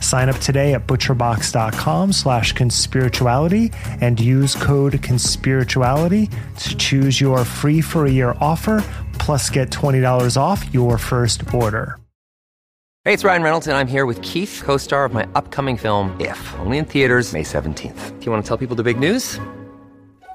Sign up today at butcherbox.com slash conspirituality and use code conspirituality to choose your free for a year offer, plus get $20 off your first order. Hey, it's Ryan Reynolds, and I'm here with Keith, co star of my upcoming film, If, only in theaters, May 17th. Do you want to tell people the big news?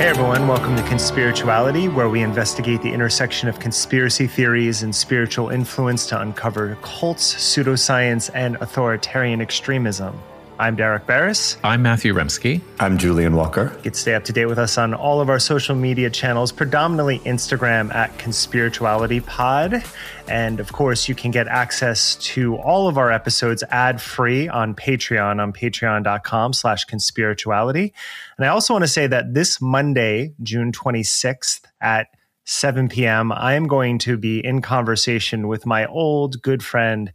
Hey everyone, welcome to Conspirituality, where we investigate the intersection of conspiracy theories and spiritual influence to uncover cults, pseudoscience, and authoritarian extremism. I'm Derek Beres. I'm Matthew Remski. I'm Julian Walker. You can stay up to date with us on all of our social media channels, predominantly Instagram at Conspirituality Pod. And of course, you can get access to all of our episodes ad free on Patreon on patreon.com slash conspirituality. And I also want to say that this Monday, June 26th at 7 p.m., I am going to be in conversation with my old good friend,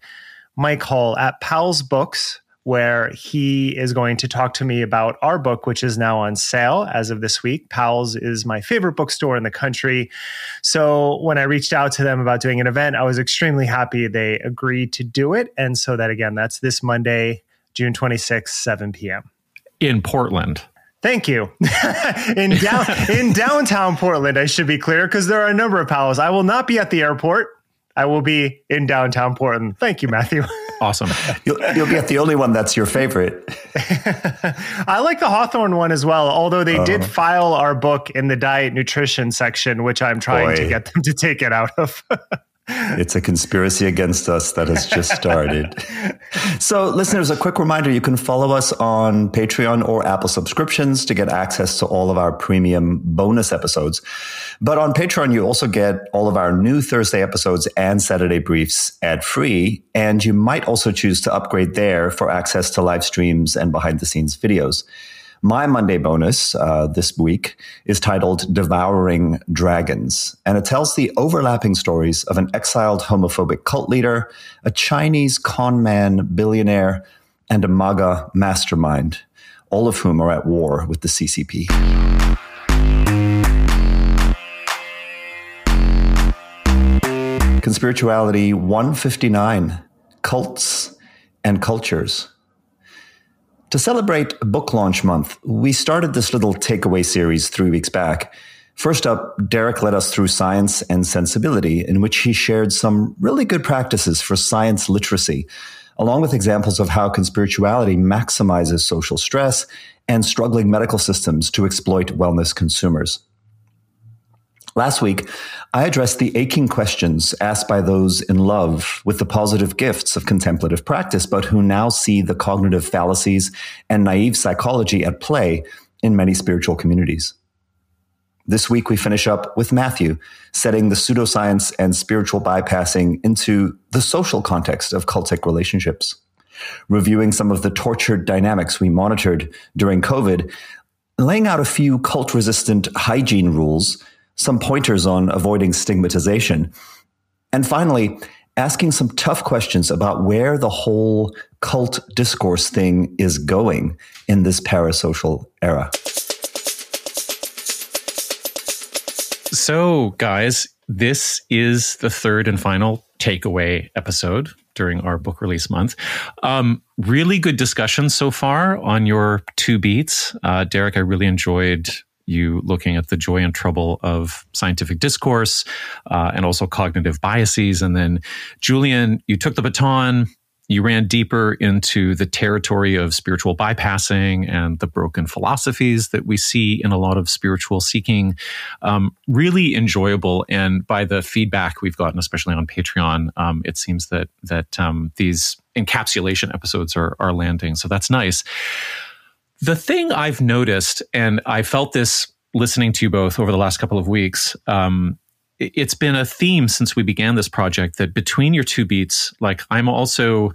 Mike Hall at Powell's Books where he is going to talk to me about our book, which is now on sale as of this week. Powell's is my favorite bookstore in the country. So when I reached out to them about doing an event, I was extremely happy they agreed to do it. And so that again, that's this Monday, June 26th, 7 p.m. In Portland. Thank you. in down in downtown Portland, I should be clear, because there are a number of Powell's. I will not be at the airport. I will be in downtown Portland. Thank you, Matthew. Awesome. you'll, you'll, get the only one that's your favorite. I like the Hawthorne one as well, although they uh, did uh-huh. file our book in the diet nutrition section, which I'm trying boy. to get them to take it out of. It's a conspiracy against us that has just started. so, listeners, a quick reminder you can follow us on Patreon or Apple subscriptions to get access to all of our premium bonus episodes. But on Patreon, you also get all of our new Thursday episodes and Saturday briefs ad free. And you might also choose to upgrade there for access to live streams and behind the scenes videos. My Monday bonus uh, this week is titled Devouring Dragons, and it tells the overlapping stories of an exiled homophobic cult leader, a Chinese con man billionaire, and a MAGA mastermind, all of whom are at war with the CCP. Conspirituality 159 Cults and Cultures. To celebrate Book Launch Month, we started this little takeaway series three weeks back. First up, Derek led us through science and sensibility, in which he shared some really good practices for science literacy, along with examples of how conspirituality maximizes social stress and struggling medical systems to exploit wellness consumers. Last week, I addressed the aching questions asked by those in love with the positive gifts of contemplative practice, but who now see the cognitive fallacies and naive psychology at play in many spiritual communities. This week, we finish up with Matthew, setting the pseudoscience and spiritual bypassing into the social context of cultic relationships, reviewing some of the tortured dynamics we monitored during COVID, laying out a few cult resistant hygiene rules some pointers on avoiding stigmatization, And finally, asking some tough questions about where the whole cult discourse thing is going in this parasocial era. So, guys, this is the third and final takeaway episode during our book release month. Um, really good discussion so far on your two beats. Uh, Derek, I really enjoyed you looking at the joy and trouble of scientific discourse uh, and also cognitive biases. And then, Julian, you took the baton you ran deeper into the territory of spiritual bypassing and the broken philosophies that we see in a lot of spiritual seeking. Um, really enjoyable, and by the feedback we've gotten, especially on Patreon, um, it seems that that um, these encapsulation episodes are are landing. So that's nice. The thing I've noticed, and I felt this listening to you both over the last couple of weeks, um, it's been a theme since we began this project that between your two beats, like I'm also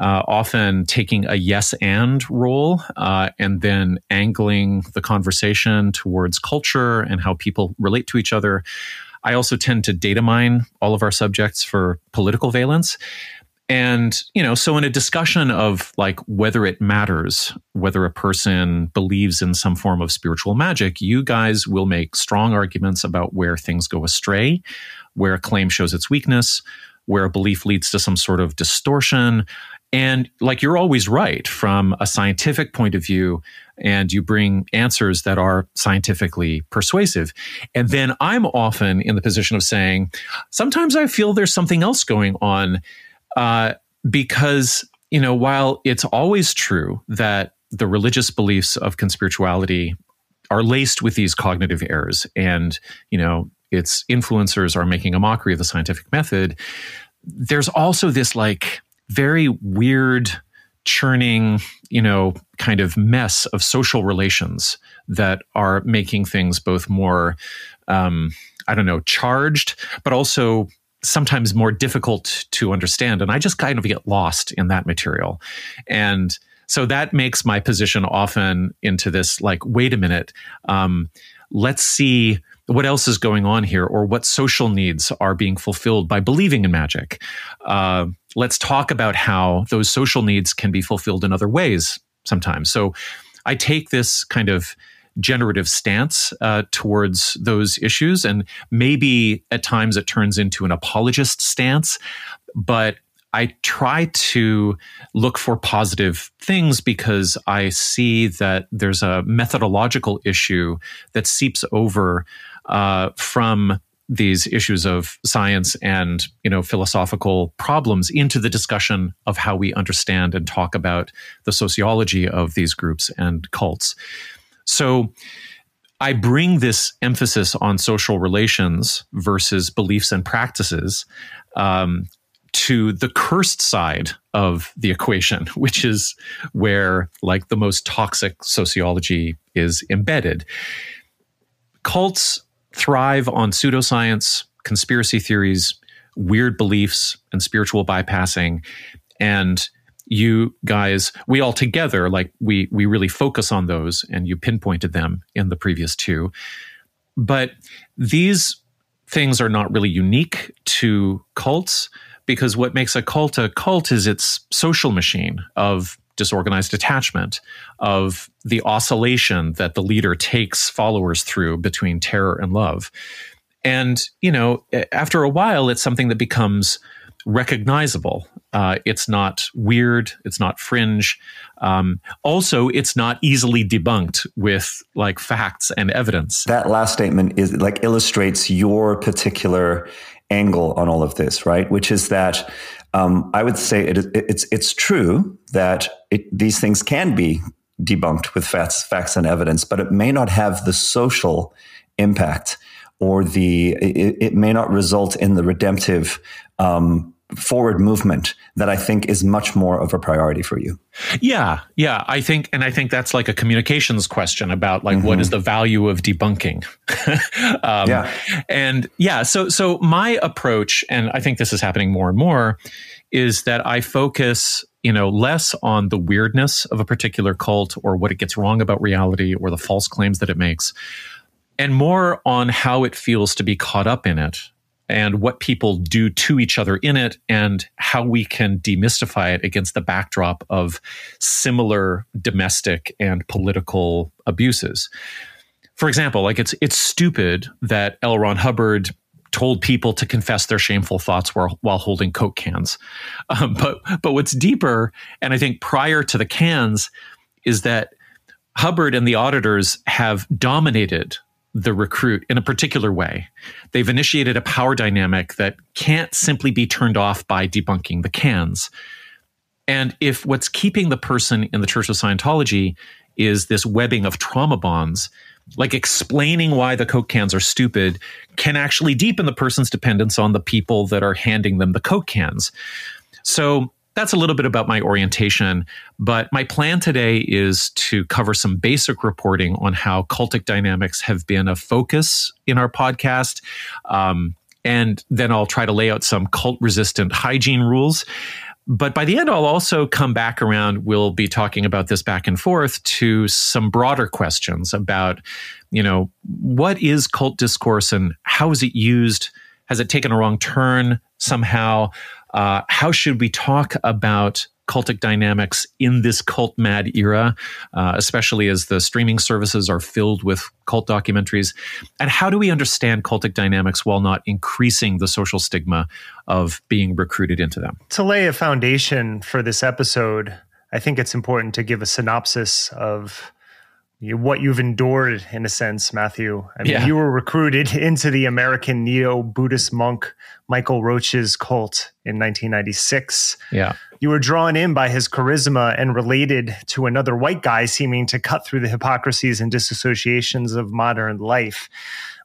uh, often taking a yes and role uh, and then angling the conversation towards culture and how people relate to each other. I also tend to data mine all of our subjects for political valence. And, you know, so in a discussion of like whether it matters, whether a person believes in some form of spiritual magic, you guys will make strong arguments about where things go astray, where a claim shows its weakness, where a belief leads to some sort of distortion. And like you're always right from a scientific point of view, and you bring answers that are scientifically persuasive. And then I'm often in the position of saying, sometimes I feel there's something else going on uh, because you know while it's always true that the religious beliefs of conspirituality are laced with these cognitive errors and you know its influencers are making a mockery of the scientific method there's also this like very weird churning you know kind of mess of social relations that are making things both more um, i don't know charged but also sometimes more difficult to understand. And I just kind of get lost in that material. And so that makes my position often into this like, wait a minute, um, let's see what else is going on here or what social needs are being fulfilled by believing in magic. Uh, let's talk about how those social needs can be fulfilled in other ways sometimes. So I take this kind of generative stance uh, towards those issues. And maybe at times it turns into an apologist stance. But I try to look for positive things because I see that there's a methodological issue that seeps over uh, from these issues of science and you know philosophical problems into the discussion of how we understand and talk about the sociology of these groups and cults. So I bring this emphasis on social relations versus beliefs and practices um, to the cursed side of the equation, which is where like the most toxic sociology is embedded. Cults thrive on pseudoscience, conspiracy theories, weird beliefs, and spiritual bypassing. And you guys, we all together, like we we really focus on those, and you pinpointed them in the previous two. But these things are not really unique to cults because what makes a cult a cult is its social machine of disorganized attachment, of the oscillation that the leader takes followers through between terror and love. And, you know, after a while, it's something that becomes recognizable. Uh, it's not weird. It's not fringe. Um, also, it's not easily debunked with like facts and evidence. That last statement is like illustrates your particular angle on all of this, right? Which is that um, I would say it, it's it's true that it, these things can be debunked with facts, facts and evidence, but it may not have the social impact or the it, it may not result in the redemptive um, forward movement that I think is much more of a priority for you. Yeah, yeah, I think, and I think that's like a communications question about like mm-hmm. what is mm-hmm. the value of debunking. um, yeah, and yeah, so so my approach, and I think this is happening more and more, is that I focus you know less on the weirdness of a particular cult or what it gets wrong about reality or the false claims that it makes and more on how it feels to be caught up in it and what people do to each other in it and how we can demystify it against the backdrop of similar domestic and political abuses. For example, like it's it's stupid that L. Ron Hubbard told people to confess their shameful thoughts while, while holding Coke cans. Um, but but what's deeper, and I think prior to the cans, is that Hubbard and the auditors have dominated the recruit in a particular way. They've initiated a power dynamic that can't simply be turned off by debunking the cans. And if what's keeping the person in the Church of Scientology is this webbing of trauma bonds, like explaining why the Coke cans are stupid can actually deepen the person's dependence on the people that are handing them the Coke cans. So that's a little bit about my orientation. But my plan today is to cover some basic reporting on how cultic dynamics have been a focus in our podcast. Um, and then I'll try to lay out some cult resistant hygiene rules. But by the end, I'll also come back around. We'll be talking about this back and forth to some broader questions about, you know, what is cult discourse and how is it used? Has it taken a wrong turn somehow? Uh, how should we talk about cultic dynamics in this cult mad era, uh, especially as the streaming services are filled with cult documentaries? And how do we understand cultic dynamics while not increasing the social stigma of being recruited into them? To lay a foundation for this episode, I think it's important to give a synopsis of what you've endured in a sense, Matthew. I mean, yeah. you were recruited into the American neo Buddhist monk Michael Roach's cult in 1996. Yeah. You were drawn in by his charisma and related to another white guy seeming to cut through the hypocrisies and disassociations of modern life,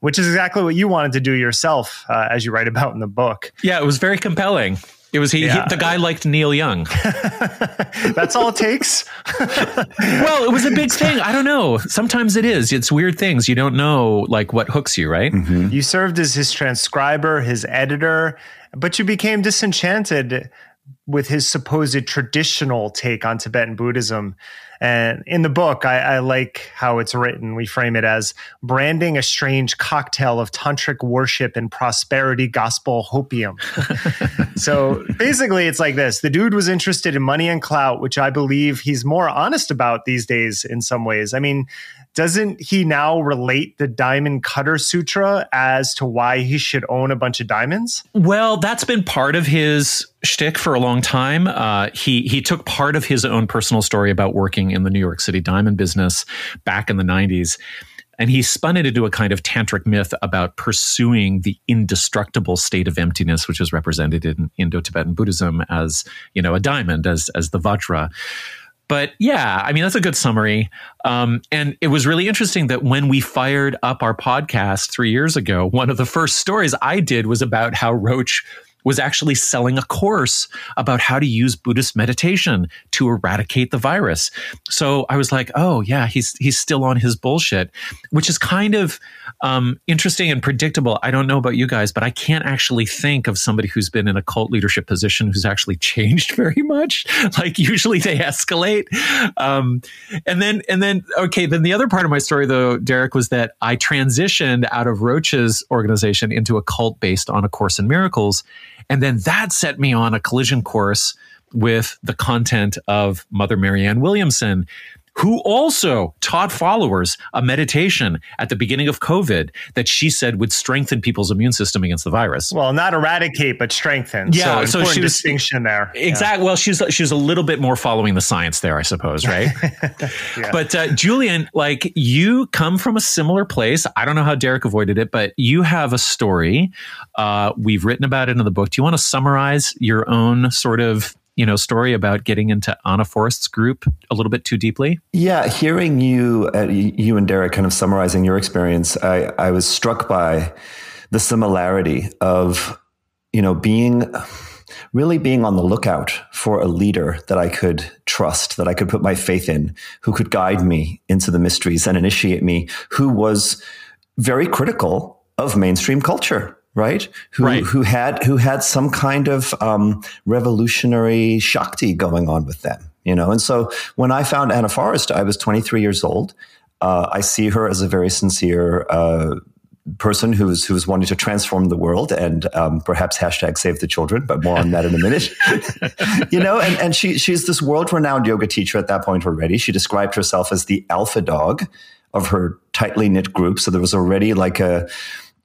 which is exactly what you wanted to do yourself, uh, as you write about in the book. Yeah, it was very compelling. It was he, yeah. he, the guy liked Neil Young. That's all it takes. well, it was a big thing. I don't know. Sometimes it is. It's weird things. You don't know like what hooks you, right? Mm-hmm. You served as his transcriber, his editor, but you became disenchanted with his supposed traditional take on Tibetan Buddhism. And in the book, I, I, like how it's written. We frame it as branding a strange cocktail of tantric worship and prosperity gospel hopium. so basically, it's like this the dude was interested in money and clout, which I believe he's more honest about these days in some ways. I mean, doesn't he now relate the Diamond Cutter Sutra as to why he should own a bunch of diamonds? Well, that's been part of his shtick for a long time. Uh, he he took part of his own personal story about working in the New York City diamond business back in the '90s. And he spun it into a kind of tantric myth about pursuing the indestructible state of emptiness, which is represented in Indo-Tibetan Buddhism as, you know, a diamond, as as the Vajra. But yeah, I mean, that's a good summary. Um, and it was really interesting that when we fired up our podcast three years ago, one of the first stories I did was about how Roach was actually selling a course about how to use Buddhist meditation to eradicate the virus. So I was like, oh yeah, he's he's still on his bullshit, which is kind of um, interesting and predictable. I don't know about you guys, but I can't actually think of somebody who's been in a cult leadership position who's actually changed very much. Like usually they escalate. Um, and then and then okay, then the other part of my story though, Derek, was that I transitioned out of Roach's organization into a cult based on a course in miracles and then that set me on a collision course with the content of Mother Marianne Williamson, who also taught followers a meditation at the beginning of COVID that she said would strengthen people's immune system against the virus. Well, not eradicate, but strengthen. Yeah, so, so she was distinction there. Exactly. Yeah. Well, she's she's a little bit more following the science there, I suppose, right? yeah. But uh, Julian, like you come from a similar place. I don't know how Derek avoided it, but you have a story. Uh, we've written about it in the book. Do you want to summarize your own sort of you know story about getting into Anna Forrest's group a little bit too deeply? Yeah, hearing you uh, you and Derek kind of summarizing your experience, I, I was struck by the similarity of you know being really being on the lookout for a leader that I could trust, that I could put my faith in, who could guide me into the mysteries and initiate me, who was very critical of mainstream culture right? Who right. who had who had some kind of um, revolutionary shakti going on with them, you know. And so when I found Anna Forrest, I was 23 years old. Uh, I see her as a very sincere, uh, person who's was who was wanting to transform the world and um, perhaps hashtag save the children, but more on that in a minute. you know, and, and she she's this world renowned yoga teacher at that point already. She described herself as the alpha dog of her tightly knit group. So there was already like a,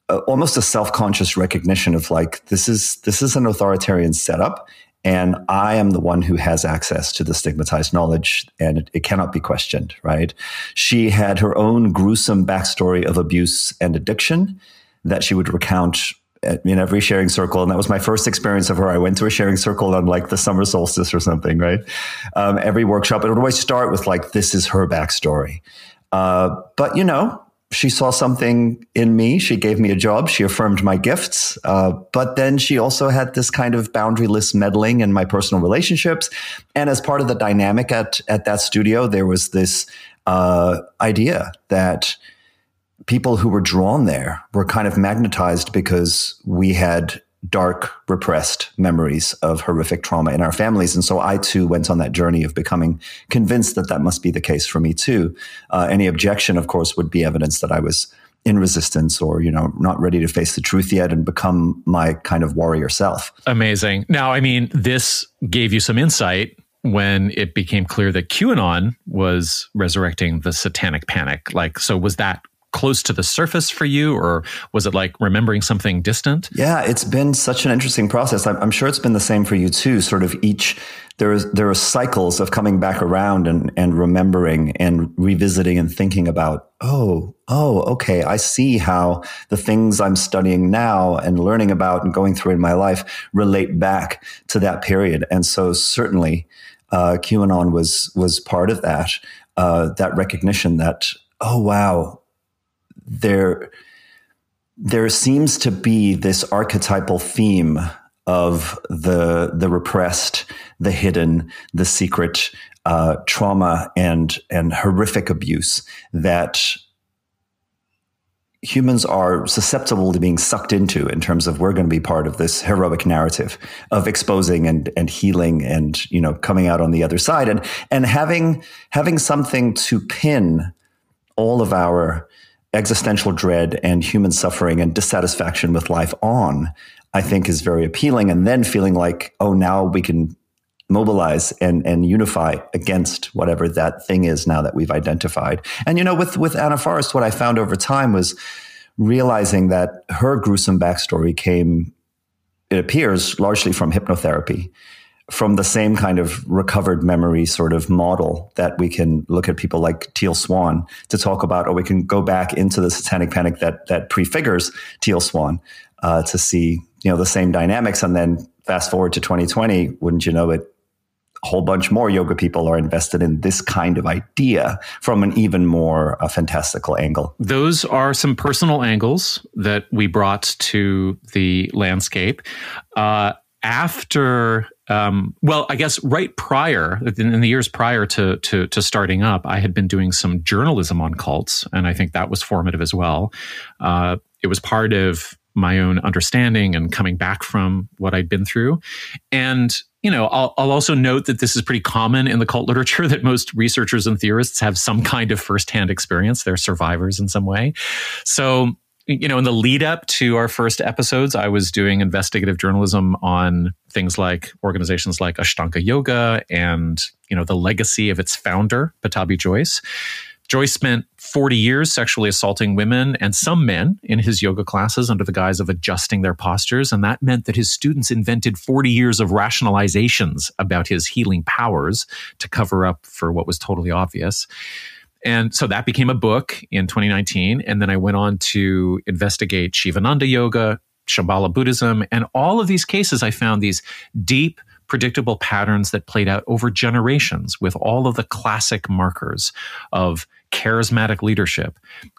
a almost a self conscious recognition of like this is this is an authoritarian setup, and I am the one who has access to the stigmatized knowledge and it, it, cannot be questioned, right? She had her own gruesome backstory of abuse and addiction that she would recount in every sharing circle. And that was my first experience of her. I went to a sharing circle on like the summer solstice or something, right? Um, every workshop, it would always start with like, this is her backstory. Uh, but you know, she saw something in me. She gave me a job. She affirmed my gifts. Uh, but then she also had this kind of boundaryless meddling in my personal relationships. And as part of the dynamic at, at that studio, there was this uh, idea that people who were drawn there were kind of magnetized because we had dark, repressed memories of horrific trauma in our families. And so I too went on that journey of becoming convinced that that must be the case for me too. Uh, any objection, of course, would be evidence that I was in resistance or you know not ready to face the truth yet and become my kind of warrior self amazing now i mean this gave you some insight when it became clear that qanon was resurrecting the satanic panic like so was that close to the surface for you, or was it like remembering something distant? Yeah, it's been such an interesting process. I'm, I'm sure it's been the same for you too. Sort of each there is there are cycles of coming back around and and remembering and revisiting and thinking about oh oh okay I see how the things I'm studying now and learning about and going through in my life relate back to that period and so certainly uh, QAnon was was part of that uh, that recognition that oh wow there there seems to be this archetypal theme of the the repressed, the hidden, the secret uh, trauma and and horrific abuse that humans are susceptible to being sucked into in terms of we're going to be part of this heroic narrative of exposing and and healing and you know coming out on the other side. And and having having something to pin all of our existential dread and human suffering and dissatisfaction with life on, I think is very appealing. And then feeling like, oh, now we can mobilize and, and unify against whatever that thing is now that we've identified. And, you know, with, with Anna Forrest, what I found over time was realizing that her gruesome backstory came, it appears, largely from hypnotherapy from the same kind of recovered memory sort of model that we can look at people like Teal Swan to talk about, or we can go back into the satanic panic that that prefigures Teal Swan uh, to see you know the same dynamics, and then fast forward to 2020, wouldn't you know it? A whole bunch more yoga people are invested in this kind of idea from an even more uh, fantastical angle. Those are some personal angles that we brought to the landscape. Uh, after um, well, I guess right prior, in the years prior to, to, to starting up, I had been doing some journalism on cults, and I think that was formative as well. Uh, it was part of my own understanding and coming back from what I'd been through, and you know, I'll, I'll also note that this is pretty common in the cult literature that most researchers and theorists have some kind of firsthand experience. They're survivors in some way, so you know, in the lead up to our first episodes, I was doing investigative journalism on things like organizations like Ashtanga Yoga and, you know, the legacy of its founder, Pattabhi Jois. Jois spent 40 years sexually assaulting women and some men in his yoga classes under the guise of adjusting their postures. And that meant that his students invented 40 years of rationalizations about his healing powers to cover up for what was totally obvious. And so that became a book in 2019. And then I went on to investigate Shivananda Yoga, Shambhala Buddhism, and all of these cases, I found these deep, predictable patterns that played out over generations with all of the classic markers of charismatic leadership,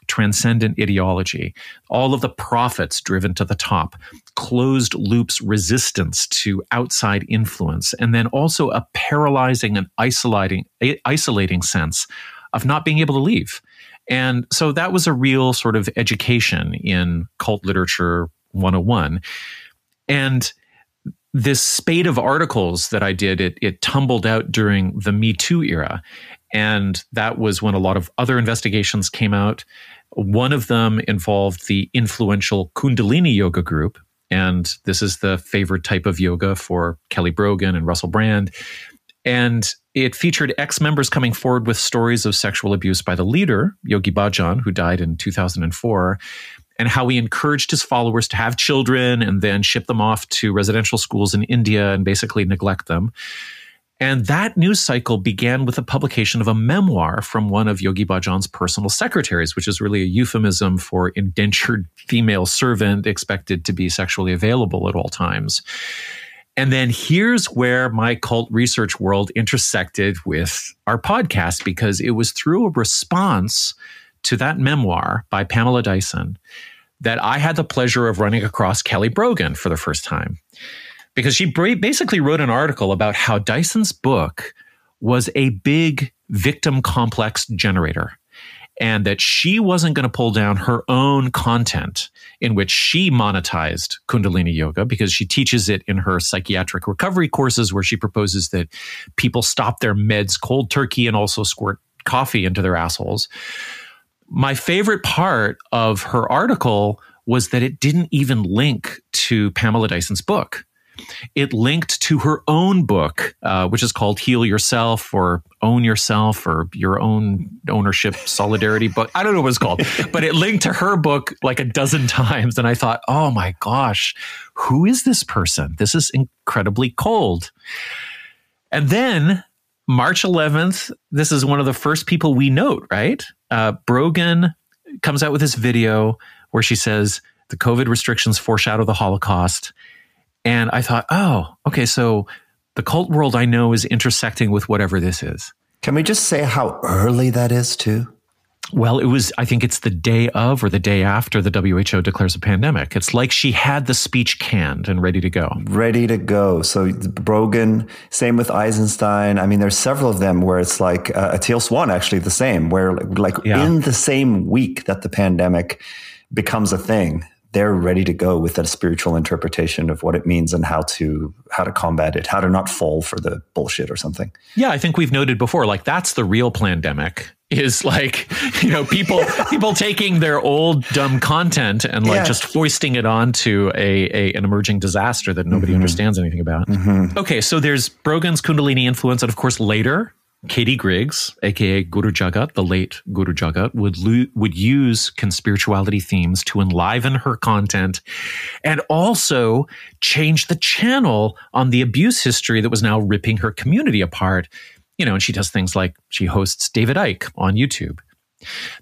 transcendent ideology, all of the prophets driven to the top, closed loops resistance to outside influence, and then also a paralyzing and isolating, isolating sense of not being able to leave. And so that was a real sort of education in cult literature 101. And this spate of articles that I did, it, it tumbled out during the Me Too era. And that was when a lot of other investigations came out. One of them involved the influential Kundalini Yoga group. And this is the favorite type of yoga for Kelly Brogan and Russell Brand. And it featured ex members coming forward with stories of sexual abuse by the leader, Yogi Bhajan, who died in 2004, and how he encouraged his followers to have children and then ship them off to residential schools in India and basically neglect them. And that news cycle began with the publication of a memoir from one of Yogi Bhajan's personal secretaries, which is really a euphemism for indentured female servant expected to be sexually available at all times. And then here's where my cult research world intersected with our podcast because it was through a response to that memoir by Pamela Dyson that I had the pleasure of running across Kelly Brogan for the first time. Because she basically wrote an article about how Dyson's book was a big victim complex generator and that she wasn't going to pull down her own content in which she monetized Kundalini Yoga because she teaches it in her psychiatric recovery courses, where she proposes that people stop their meds cold turkey and also squirt coffee into their assholes. My favorite part of her article was that it didn't even link to Pamela Dyson's book it linked to her own book, uh, which is called Heal Yourself or Own Yourself or Your Own Ownership Solidarity book. I don't know what it's called, but it linked to her book like a dozen times. And I thought, oh my gosh, who is this person? This is incredibly cold. And then March 11th, this is one of the first people we note, right? Uh, Brogan comes out with this video where she says, the COVID restrictions foreshadow the Holocaust. And I thought, oh, okay, so the cult world I know is intersecting with whatever this is. Can we just say how early that is, too? Well, it was, I think it's the day of or the day after the WHO declares a pandemic. It's like she had the speech canned and ready to go. Ready to go. So Brogan, same with Eisenstein. I mean, there's several of them where it's like uh, Teal Swan, actually the same, where like yeah. in the same week that the pandemic becomes a thing, they're ready to go with a spiritual interpretation of what it means and how to how to combat it, how to not fall for the bullshit or something. Yeah, I think we've noted before, like that's the real pandemic is like you know people people taking their old dumb content and like yeah. just foisting it onto a, a an emerging disaster that nobody mm-hmm. understands anything about. Mm-hmm. Okay, so there's Brogan's Kundalini influence, and of course later Katie Griggs, aka Guru Jagat, the late Guru Jagat, would lo- would use conspirituality themes to enliven her content, and also change the channel on the abuse history that was now ripping her community apart. You know, and she does things like she hosts David Icke on YouTube.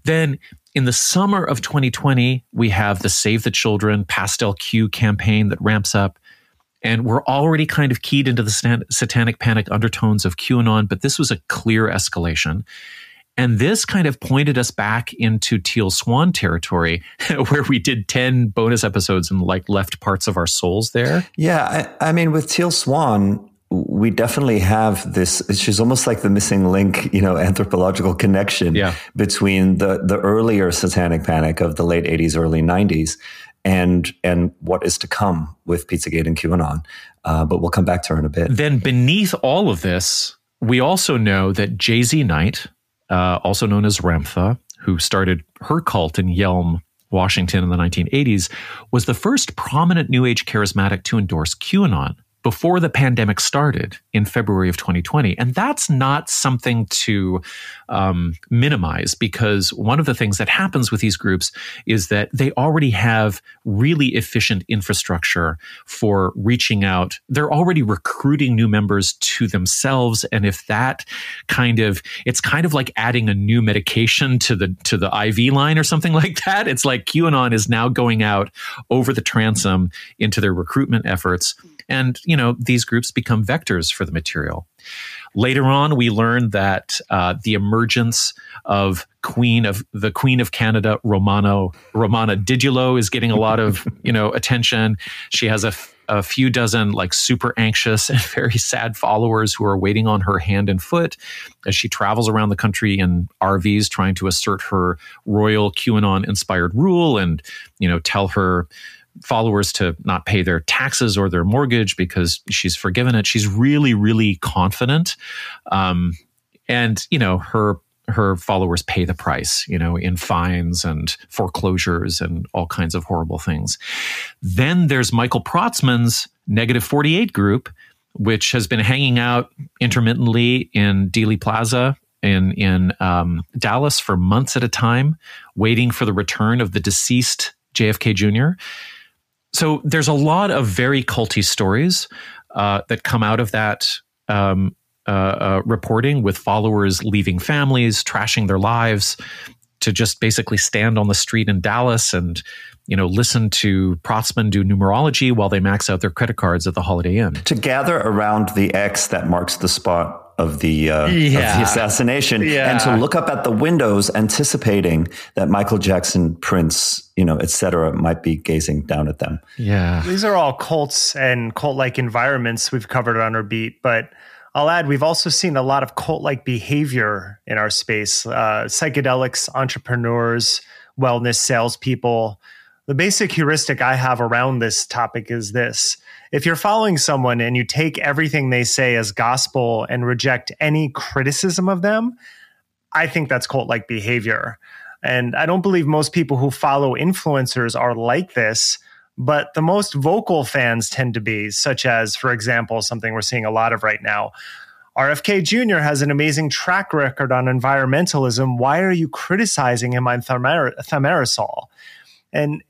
Then in the summer of 2020, we have the Save the Children Pastel Q campaign that ramps up. And we're already kind of keyed into the satanic panic undertones of QAnon, but this was a clear escalation. And this kind of pointed us back into Teal Swan territory, where we did 10 bonus episodes and like left parts of our souls there. Yeah. I, I mean, with Teal Swan, we definitely have this she's almost like the missing link you know anthropological connection yeah. between the the earlier satanic panic of the late 80s early 90s and and what is to come with Pizzagate and QAnon. Uh, but we'll come back to her in a bit. Then beneath all of this, we also know that JZ Knight, uh, also known as Ramtha, who started her cult in Yelm, Washington in the 1980s, was the first prominent New Age charismatic to endorse QAnon before the pandemic started in February of 2020. And that's not something to um, minimize because one of the things that happens with these groups is that they already have really efficient infrastructure for reaching out. They're already recruiting new members to themselves. And if that kind of, it's kind of like adding a new medication to the, to the IV line or something like that. It's like QAnon is now going out over the transom into their recruitment efforts and, you know, these groups become vectors for the material. Later on, we learn that uh, the emergence of Queen of the Queen of Canada, Romano Romana Didulo, is getting a lot of you know attention. She has a, f- a few dozen like super anxious and very sad followers who are waiting on her hand and foot as she travels around the country in RVs, trying to assert her royal QAnon inspired rule and you know tell her followers to not pay their taxes or their mortgage because she's forgiven it. She's really, really confident. Um, and, you know, her her followers pay the price, you know, in fines and foreclosures and all kinds of horrible things. Then there's Michael Protzman's Negative 48 group, which has been hanging out intermittently in Dealey Plaza in in um, Dallas for months at a time, waiting for the return of the deceased JFK Jr. So there's a lot of very culty stories uh, that come out of that um, uh, uh, reporting, with followers leaving families, trashing their lives, to just basically stand on the street in Dallas and you know, listen to Protzman do numerology while they max out their credit cards at the Holiday Inn. To gather around the X that marks the spot of the, uh, yeah. of the assassination yeah. and to look up at the windows anticipating that Michael Jackson, Prince, you know, etc., might be gazing down at them. Yeah. These are all cults and cult like environments we've covered on our beat, but I'll add, we've also seen a lot of cult like behavior in our space uh, psychedelics, entrepreneurs, wellness salespeople the basic heuristic I have around this topic is this. If you're following someone and you take everything they say as gospel and reject any criticism of them, I think that's cult like behavior. And I don't believe most people who follow influencers are like this, but the most vocal fans tend to be, such as, for example, something we're seeing a lot of right now. RFK Jr. has an amazing track record on environmentalism. Why are you criticizing him on thimerosal? And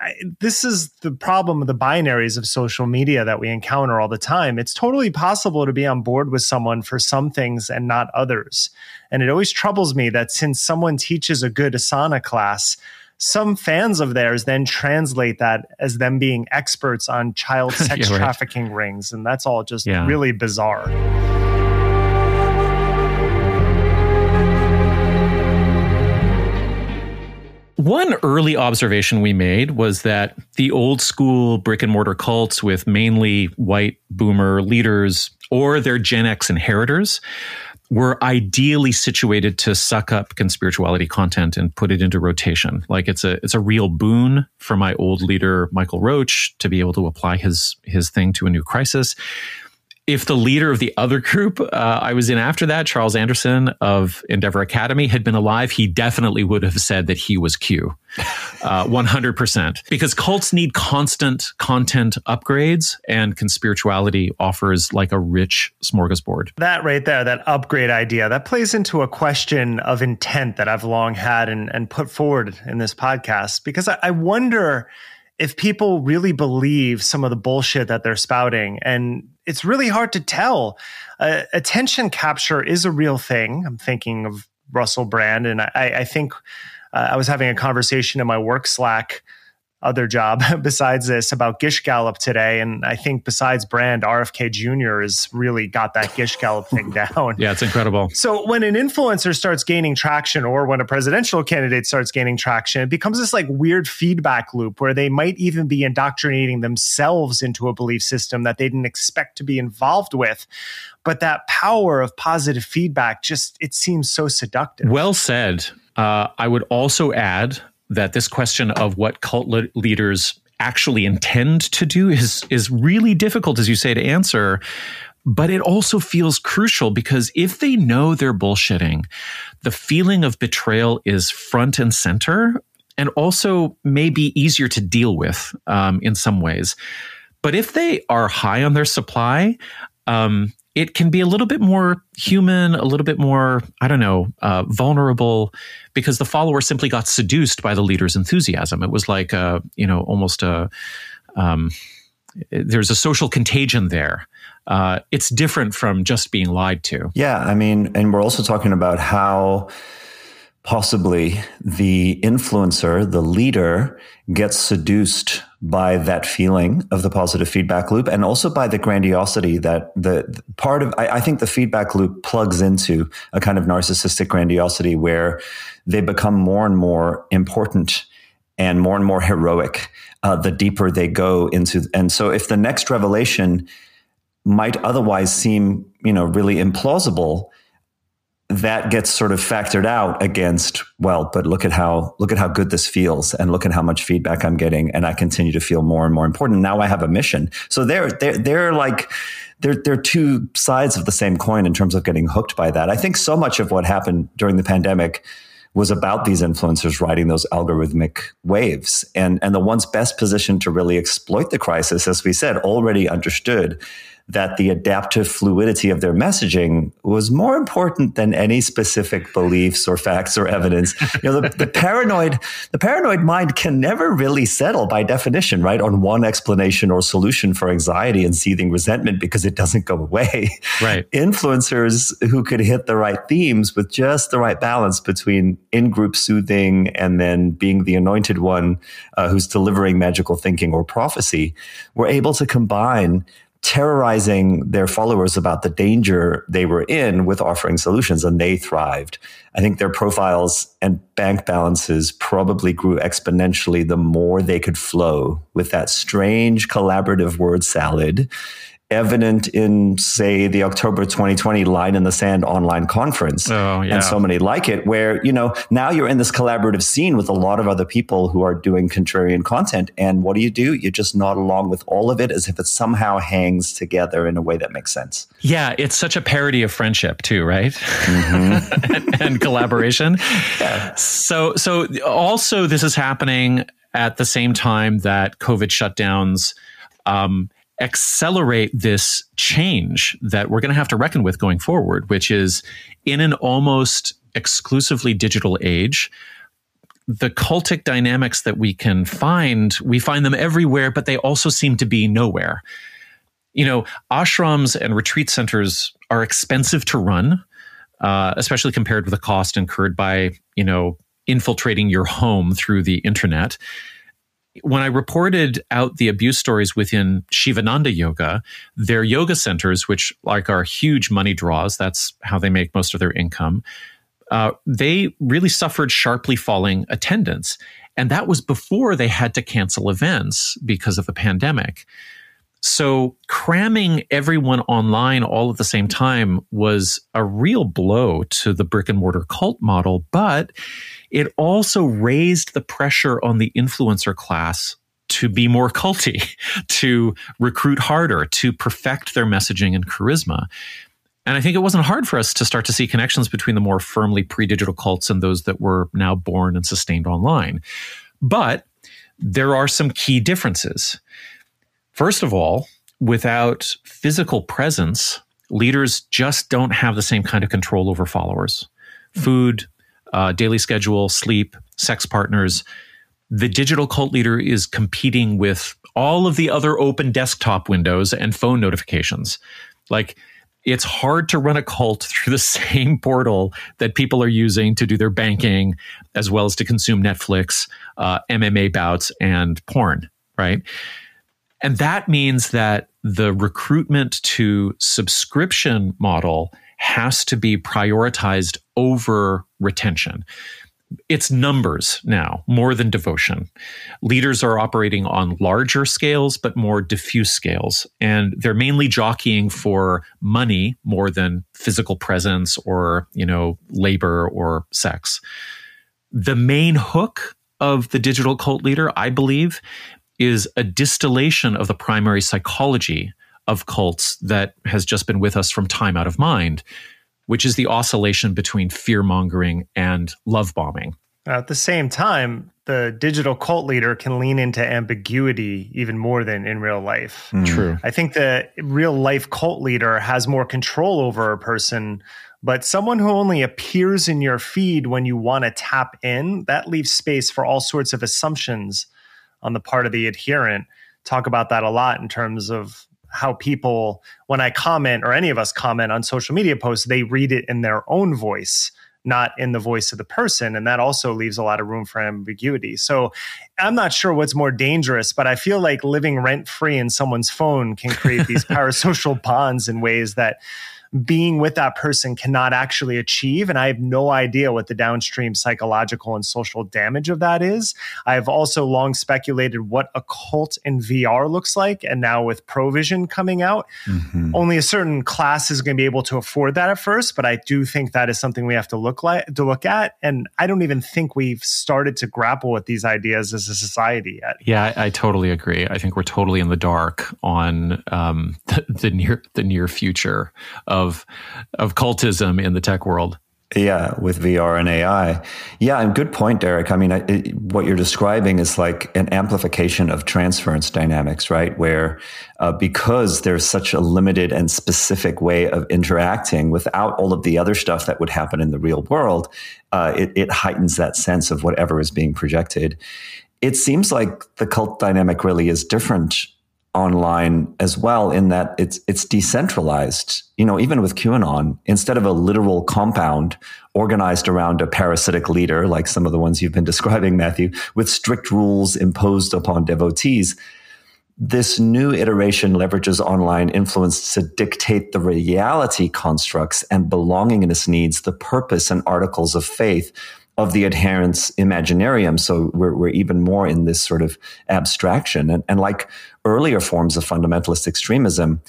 I, this is the problem of the binaries of social media that we encounter all the time. It's totally possible to be on board with someone for some things and not others. And it always troubles me that since someone teaches a good Asana class, some fans of theirs then translate that as them being experts on child sex yeah, trafficking right. rings. And that's all just yeah. really bizarre. One early observation we made was that the old school brick and mortar cults with mainly white boomer leaders or their Gen X inheritors were ideally situated to suck up conspirituality content and put it into rotation. Like it's a it's a real boon for my old leader Michael Roach to be able to apply his his thing to a new crisis if the leader of the other group uh, I was in after that, Charles Anderson of Endeavor Academy, had been alive, he definitely would have said that he was Q. Uh, 100%. Because cults need constant content upgrades, and conspirituality offers like a rich smorgasbord. That right there, that upgrade idea, that plays into a question of intent that I've long had and, and put forward in this podcast. Because I, I wonder if people really believe some of the bullshit that they're spouting. And it's really hard to tell. Uh, attention capture is a real thing. I'm thinking of Russell Brand, and I, I think uh, I was having a conversation in my work Slack other job besides this about Gish Gallop today. And I think besides Brand, RFK Jr. has really got that Gish Gallop thing down. Yeah, it's incredible. So when an influencer starts gaining traction or when a presidential candidate starts gaining traction, it becomes this like weird feedback loop where they might even be indoctrinating themselves into a belief system that they didn't expect to be involved with. But that power of positive feedback just, it seems so seductive. Well said. Uh, I would also add that this question of what cult le- leaders actually intend to do is is really difficult, as you say, to answer. But it also feels crucial because if they know they're bullshitting, the feeling of betrayal is front and center and also may be easier to deal with um, in some ways. But if they are high on their supply, um, it can be a little bit more human, a little bit more, I don't know, uh, vulnerable, because the follower simply got seduced by the leader's enthusiasm. It was like, a, you know, almost a, um, there's a social contagion there. Uh, it's different from just being lied to. Yeah. I mean, and we're also talking about how possibly the influencer, the leader, gets seduced by that feeling of the positive feedback loop and also by the grandiosity that the, the part of I, I, think the feedback loop plugs into a kind of narcissistic grandiosity where they become more and more important and more and more heroic uh, the deeper they go into and so if the next revelation might otherwise seem you know really implausible that gets sort of factored out against well but look at how look at how good this feels and look at how much feedback i'm getting and i continue to feel more and more important now i have a mission so they're they're, they're like they're, they're two sides of the same coin in terms of getting hooked by that. I think so much of what happened during the pandemic was about these influencers riding those algorithmic waves. And, and the ones best positioned to really exploit the crisis, as we said, already understood that the adaptive fluidity of their messaging was more important than any specific beliefs or facts or evidence. You know, the, the, paranoid, the paranoid mind can never really settle by definition, right, on one explanation or solution for anxiety and seething resentment because it doesn't go away. Right. Influencers who could hit the right themes with just the right balance between in-group soothing and then being the anointed one uh, who's delivering magical thinking or prophecy were able to combine terrorizing their followers about the danger they were in with offering solutions and they thrived. I think their profiles and bank balances probably grew exponentially the more they could flow with that strange collaborative word salad evident in, say, the October 2020 Line in the Sand online conference. Oh, yeah. And so many like it, where, you know, now you're in this collaborative scene with a lot of other people who are doing contrarian content. And what do you do? You just nod along with all of it as if it somehow hangs together in a way that makes sense. Yeah, it's such a parody of friendship, too, right? Mm-hmm. and, and, collaboration. Yeah. So, so also, this is happening at the same time that COVID shutdowns. Um, accelerate this change that we're going to have to reckon with going forward, which is in an almost exclusively digital age, the cultic dynamics that we can find, we find them everywhere, but they also seem to be nowhere. You know, ashrams and retreat centers are expensive to run, uh, especially compared with the cost incurred by, you know, infiltrating your home through the internet when I reported out the abuse stories within Sivananda Yoga, their yoga centers, which like are huge money draws, that's how they make most of their income. Uh, they really suffered sharply falling attendance. And that was before they had to cancel events because of the pandemic. So cramming everyone online all at the same time was a real blow to the brick and mortar cult model, but it also raised the pressure on the influencer class to be more culty, to recruit harder, to perfect their messaging and charisma. And I think it wasn't hard for us to start to see connections between the more firmly pre digital cults and those that were now born and sustained online. But there are some key differences. First of all, without physical presence, leaders just don't have the same kind of control over followers. Food, uh, daily schedule, sleep, sex partners. The digital cult leader is competing with all of the other open desktop windows and phone notifications. Like, it's hard to run a cult through the same portal that people are using to do their banking, as well as to consume Netflix, uh, MMA bouts, and porn, right? And that means that the recruitment to subscription model has to be prioritized over retention. It's numbers now more than devotion. Leaders are operating on larger scales, but more diffuse scales. And they're mainly jockeying for money more than physical presence or, you know, labor or sex. The main hook of the digital cult leader, I believe, is a distillation of the primary psychology of cults that has just been with us from time out of mind, which is the oscillation between fear mongering and love bombing. At the same time, the digital cult leader can lean into ambiguity even more than in real life. Mm. True. I think the real life cult leader has more control over a person, but someone who only appears in your feed when you want to tap in, that leaves space for all sorts of assumptions on the part of the adherent talk about that a lot in terms of how people when i comment or any of us comment on social media posts they read it in their own voice not in the voice of the person. And that also leaves a lot of room for ambiguity. So i'm not sure what's more dangerous but i feel like living rent free in someone's phone can create these parasocial bonds in ways that being with that person cannot actually achieve. And I have no idea what the downstream psychological and social damage of that is. I have also long speculated what a cult in VR looks like. And now with Provision coming out, mm-hmm. only a certain class is going to be able to afford that at first. But I do think that is something we have to look like to look at. And I don't even think we've started to grapple with these ideas as a society yet. Yeah, I, I totally agree. I think we're totally in the dark on um, the, the near the near future of of of cultism in the tech world. Yeah, with VR and AI. Yeah, and good point, Derek. I mean, it, what you're describing is like an amplification of transference dynamics, right? Where uh, because there's such a limited and specific way of interacting without all of the other stuff that would happen in the real world, uh, it, it heightens that sense of whatever is being projected. It seems like the cult dynamic really is different online as well in that it's it's decentralized you know even with qanon instead of a literal compound organized around a parasitic leader like some of the ones you've been describing matthew with strict rules imposed upon devotees this new iteration leverages online influence to dictate the reality constructs and belongingness needs the purpose and articles of faith of the adherents imaginarium. So we're, we're even more in this sort of abstraction. And, and like earlier forms of fundamentalist extremism,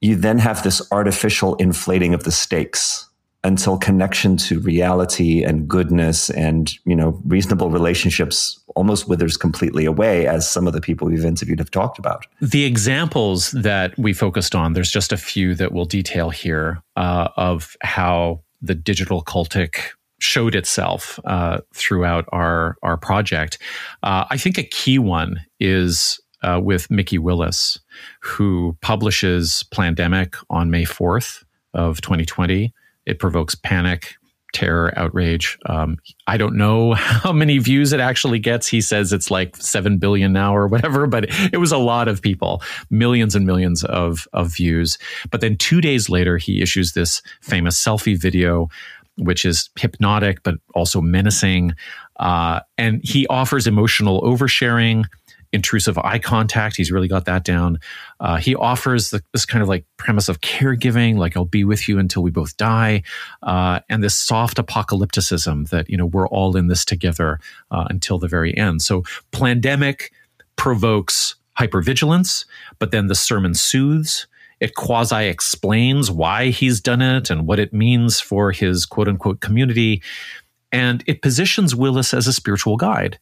you then have this artificial inflating of the stakes until connection to reality and goodness and you know reasonable relationships almost withers completely away as some of the people we've interviewed have talked about the examples that we focused on there's just a few that we'll detail here uh, of how the digital cultic showed itself uh, throughout our our project. Uh, I think a key one is uh, with Mikki Willis, who publishes Plandemic on May fourth of 2020. It provokes panic, terror, outrage. Um, I don't know how many views it actually gets. He says it's like 7 billion now or whatever, but it was a lot of people, millions and millions of, of views. But then two days later, he issues this famous selfie video which is hypnotic but also menacing. Uh, and he offers emotional oversharing, intrusive eye contact. He's really got that down. Uh, he offers the, this kind of like premise of caregiving, like I'll be with you until we both die, uh, and this soft apocalypticism that you know we're all in this together uh, until the very end. So, Plandemic provokes hypervigilance, but then the sermon soothes. It quasi explains why he's done it and what it means for his quote unquote community. And it positions Willis as a spiritual guide.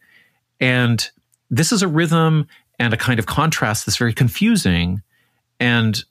And this is a rhythm and a kind of contrast that's very confusing. And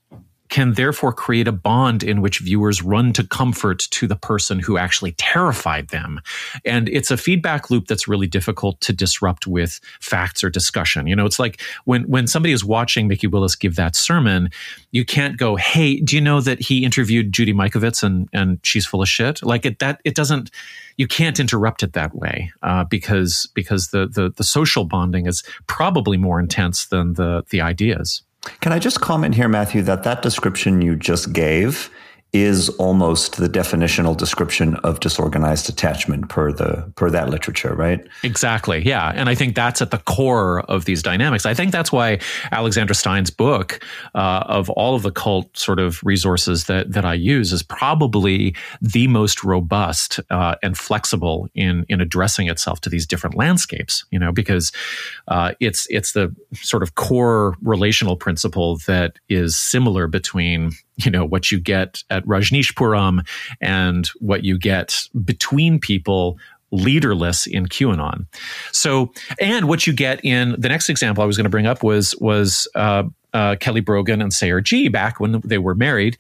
can therefore create a bond in which viewers run to comfort to the person who actually terrified them. And it's a feedback loop that's really difficult to disrupt with facts or discussion. You know, it's like when, when somebody is watching Mikki Willis give that sermon, you can't go, Hey, do you know that he interviewed Judy Mikovits and, and she's full of shit? Like it, that, it doesn't, you can't interrupt it that way, uh, because, because the, the, the social bonding is probably more intense than the, the ideas. Can I just comment here, Matthew, that that description you just gave is almost the definitional description of disorganized attachment per the per that literature right? Exactly yeah. And i think that's at the core of these dynamics. I think that's why alexandra stein's book uh, of all of the cult sort of resources that that i use is probably the most robust uh, and flexible in in addressing itself to these different landscapes you know because uh, it's it's the sort of core relational principle that is similar between you know what you get at Rajneeshpuram and what you get between people leaderless in QAnon. So, and what you get in the next example I was going to bring up was was uh, uh, Kelly Brogan and Sayer Ji back when they were married,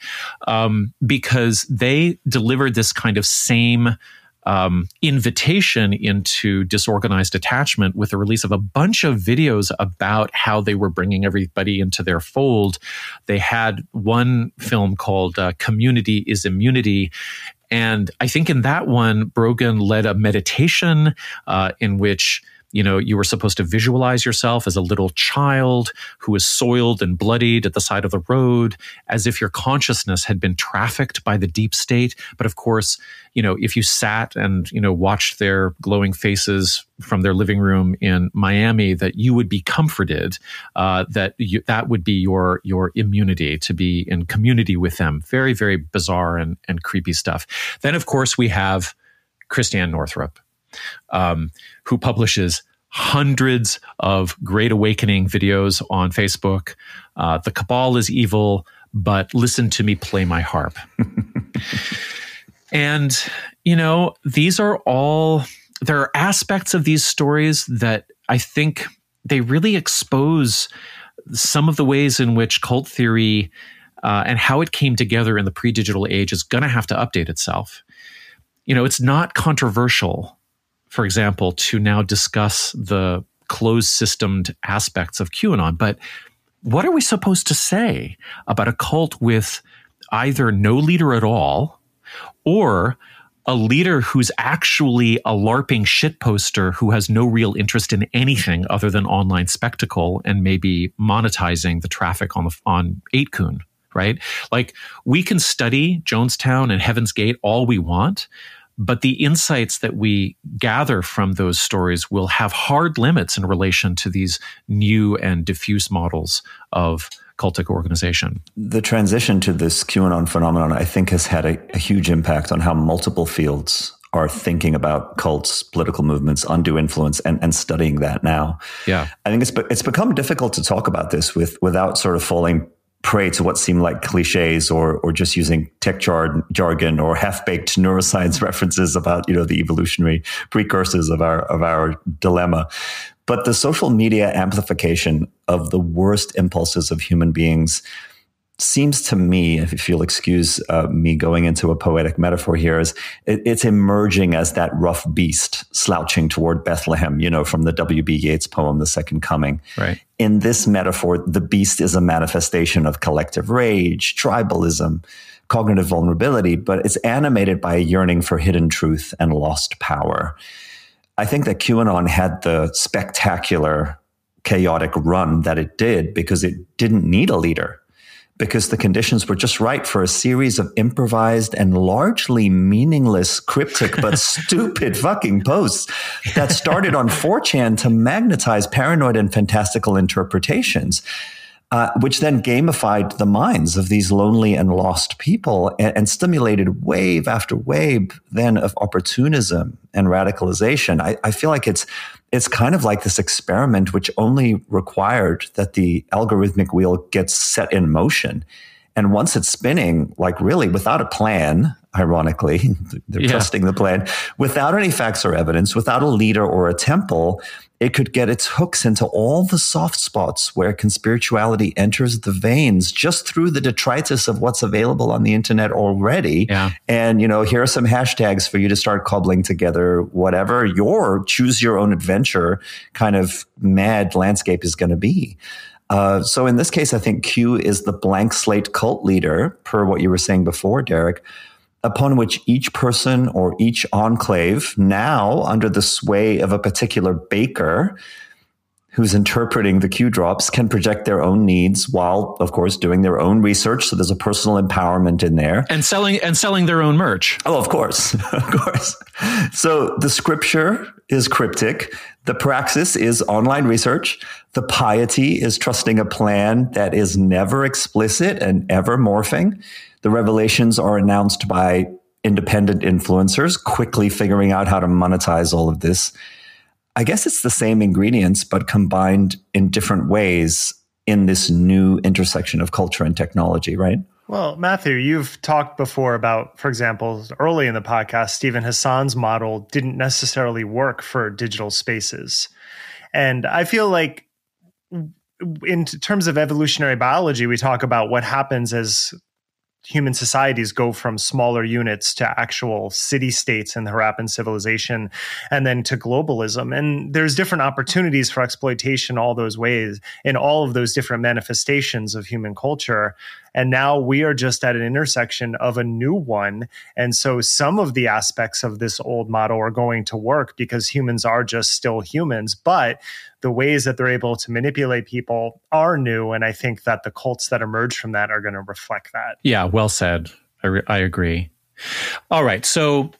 um, because they delivered this kind of same um, invitation into disorganized attachment with the release of a bunch of videos about how they were bringing everybody into their fold. They had one film called uh, Community is Immunity. And I think in that one, Brogan led a meditation uh, in which you know, you were supposed to visualize yourself as a little child who was soiled and bloodied at the side of the road, as if your consciousness had been trafficked by the deep state. But of course, you know, if you sat and, you know, watched their glowing faces from their living room in Miami, that you would be comforted, uh, that you, that would be your your immunity to be in community with them. Very, very bizarre and, and creepy stuff. Then, of course, we have Christiane Northrup, um, who publishes hundreds of Great Awakening videos on Facebook. Uh, the Cabal is evil, but listen to me play my harp. and, you know, these are all, there are aspects of these stories that I think they really expose some of the ways in which cult theory uh, and how it came together in the pre digital age is going to have to update itself. You know, it's not controversial, for example, to now discuss the closed systemed aspects of QAnon, but what are we supposed to say about a cult with either no leader at all or a leader who's actually a LARPing shit poster who has no real interest in anything other than online spectacle and maybe monetizing the traffic on the on 8kun, right? Like we can study Jonestown and Heaven's Gate all we want, but the insights that we gather from those stories will have hard limits in relation to these new and diffuse models of cultic organization. The transition to this QAnon phenomenon, I think, has had a, a huge impact on how multiple fields are thinking about cults, political movements, undue influence, and, and studying that now. Yeah, I think it's it's become difficult to talk about this with without sort of falling prey to what seem like cliches or or just using tech jar- jargon or half-baked neuroscience references about you know the evolutionary precursors of our of our dilemma. But the social media amplification of the worst impulses of human beings seems to me, if you'll excuse uh, me going into a poetic metaphor here, is it, it's emerging as that rough beast slouching toward Bethlehem, you know, from the W.B. Yeats poem, The Second Coming. Right. In this metaphor, the beast is a manifestation of collective rage, tribalism, cognitive vulnerability, but it's animated by a yearning for hidden truth and lost power. I think that QAnon had the spectacular, chaotic run that it did because it didn't need a leader because the conditions were just right for a series of improvised and largely meaningless, cryptic, but stupid fucking posts that started on 4chan to magnetize paranoid and fantastical interpretations. Uh, which then gamified the minds of these lonely and lost people and, and, stimulated wave after wave then of opportunism and radicalization. I, I feel like it's it's kind of like this experiment which only required that the algorithmic wheel gets set in motion. And once it's spinning, like really without a plan, ironically, they're yeah. trusting the plan, without any facts or evidence, without a leader or a temple, it could get its hooks into all the soft spots where conspirituality enters the veins just through the detritus of what's available on the internet already. Yeah. And, you know, here are some hashtags for you to start cobbling together whatever your choose your own adventure kind of mad landscape is going to be. Uh, so in this case, I think Q is the blank slate cult leader, per what you were saying before, Derek, upon which each person or each enclave, now under the sway of a particular baker who's interpreting the Q drops, can project their own needs while, of course, doing their own research. So there's a personal empowerment in there. And selling and selling their own merch. Oh, of course. of course. So the scripture is cryptic. The praxis is online research. The piety is trusting a plan that is never explicit and ever morphing. The revelations are announced by independent influencers, quickly figuring out how to monetize all of this. I guess it's the same ingredients, but combined in different ways in this new intersection of culture and technology, right? Well, Matthew, you've talked before about, for example, early in the podcast, Steven Hassan's model didn't necessarily work for digital spaces. And I feel like in terms of evolutionary biology, we talk about what happens as human societies go from smaller units to actual city states in the Harappan civilization and then to globalism. And there's different opportunities for exploitation all those ways in all of those different manifestations of human culture. And now we are just at an intersection of a new one. And so some of the aspects of this old model are going to work because humans are just still humans. But the ways that they're able to manipulate people are new. And I think that the cults that emerge from that are going to reflect that. Yeah, well said. I, re- I agree. All right. So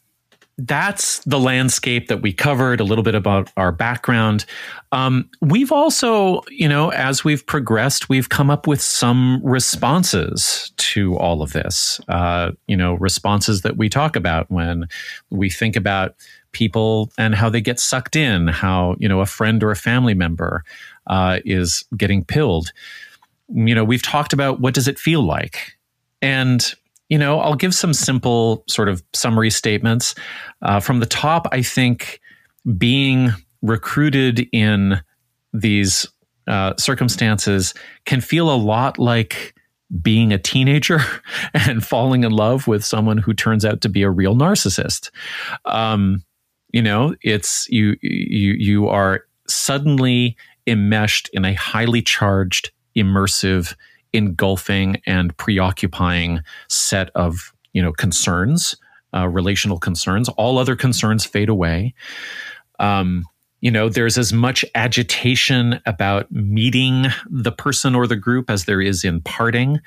that's the landscape that we covered, a little bit about our background. Um, we've also, you know, as we've progressed, we've come up with some responses to all of this. Uh, you know, responses that we talk about when we think about people and how they get sucked in, how, you know, a friend or a family member uh, is getting pilled. You know, we've talked about what does it feel like? And you know, I'll give some simple sort of summary statements. Uh, from the top, I think being recruited in these uh, circumstances can feel a lot like being a teenager and falling in love with someone who turns out to be a real narcissist. Um, you know, it's you you you are suddenly enmeshed in a highly charged, immersive engulfing and preoccupying set of you know concerns, uh, relational concerns. All other concerns fade away. Um, you know, there's as much agitation about meeting the person or the group as there is in parting.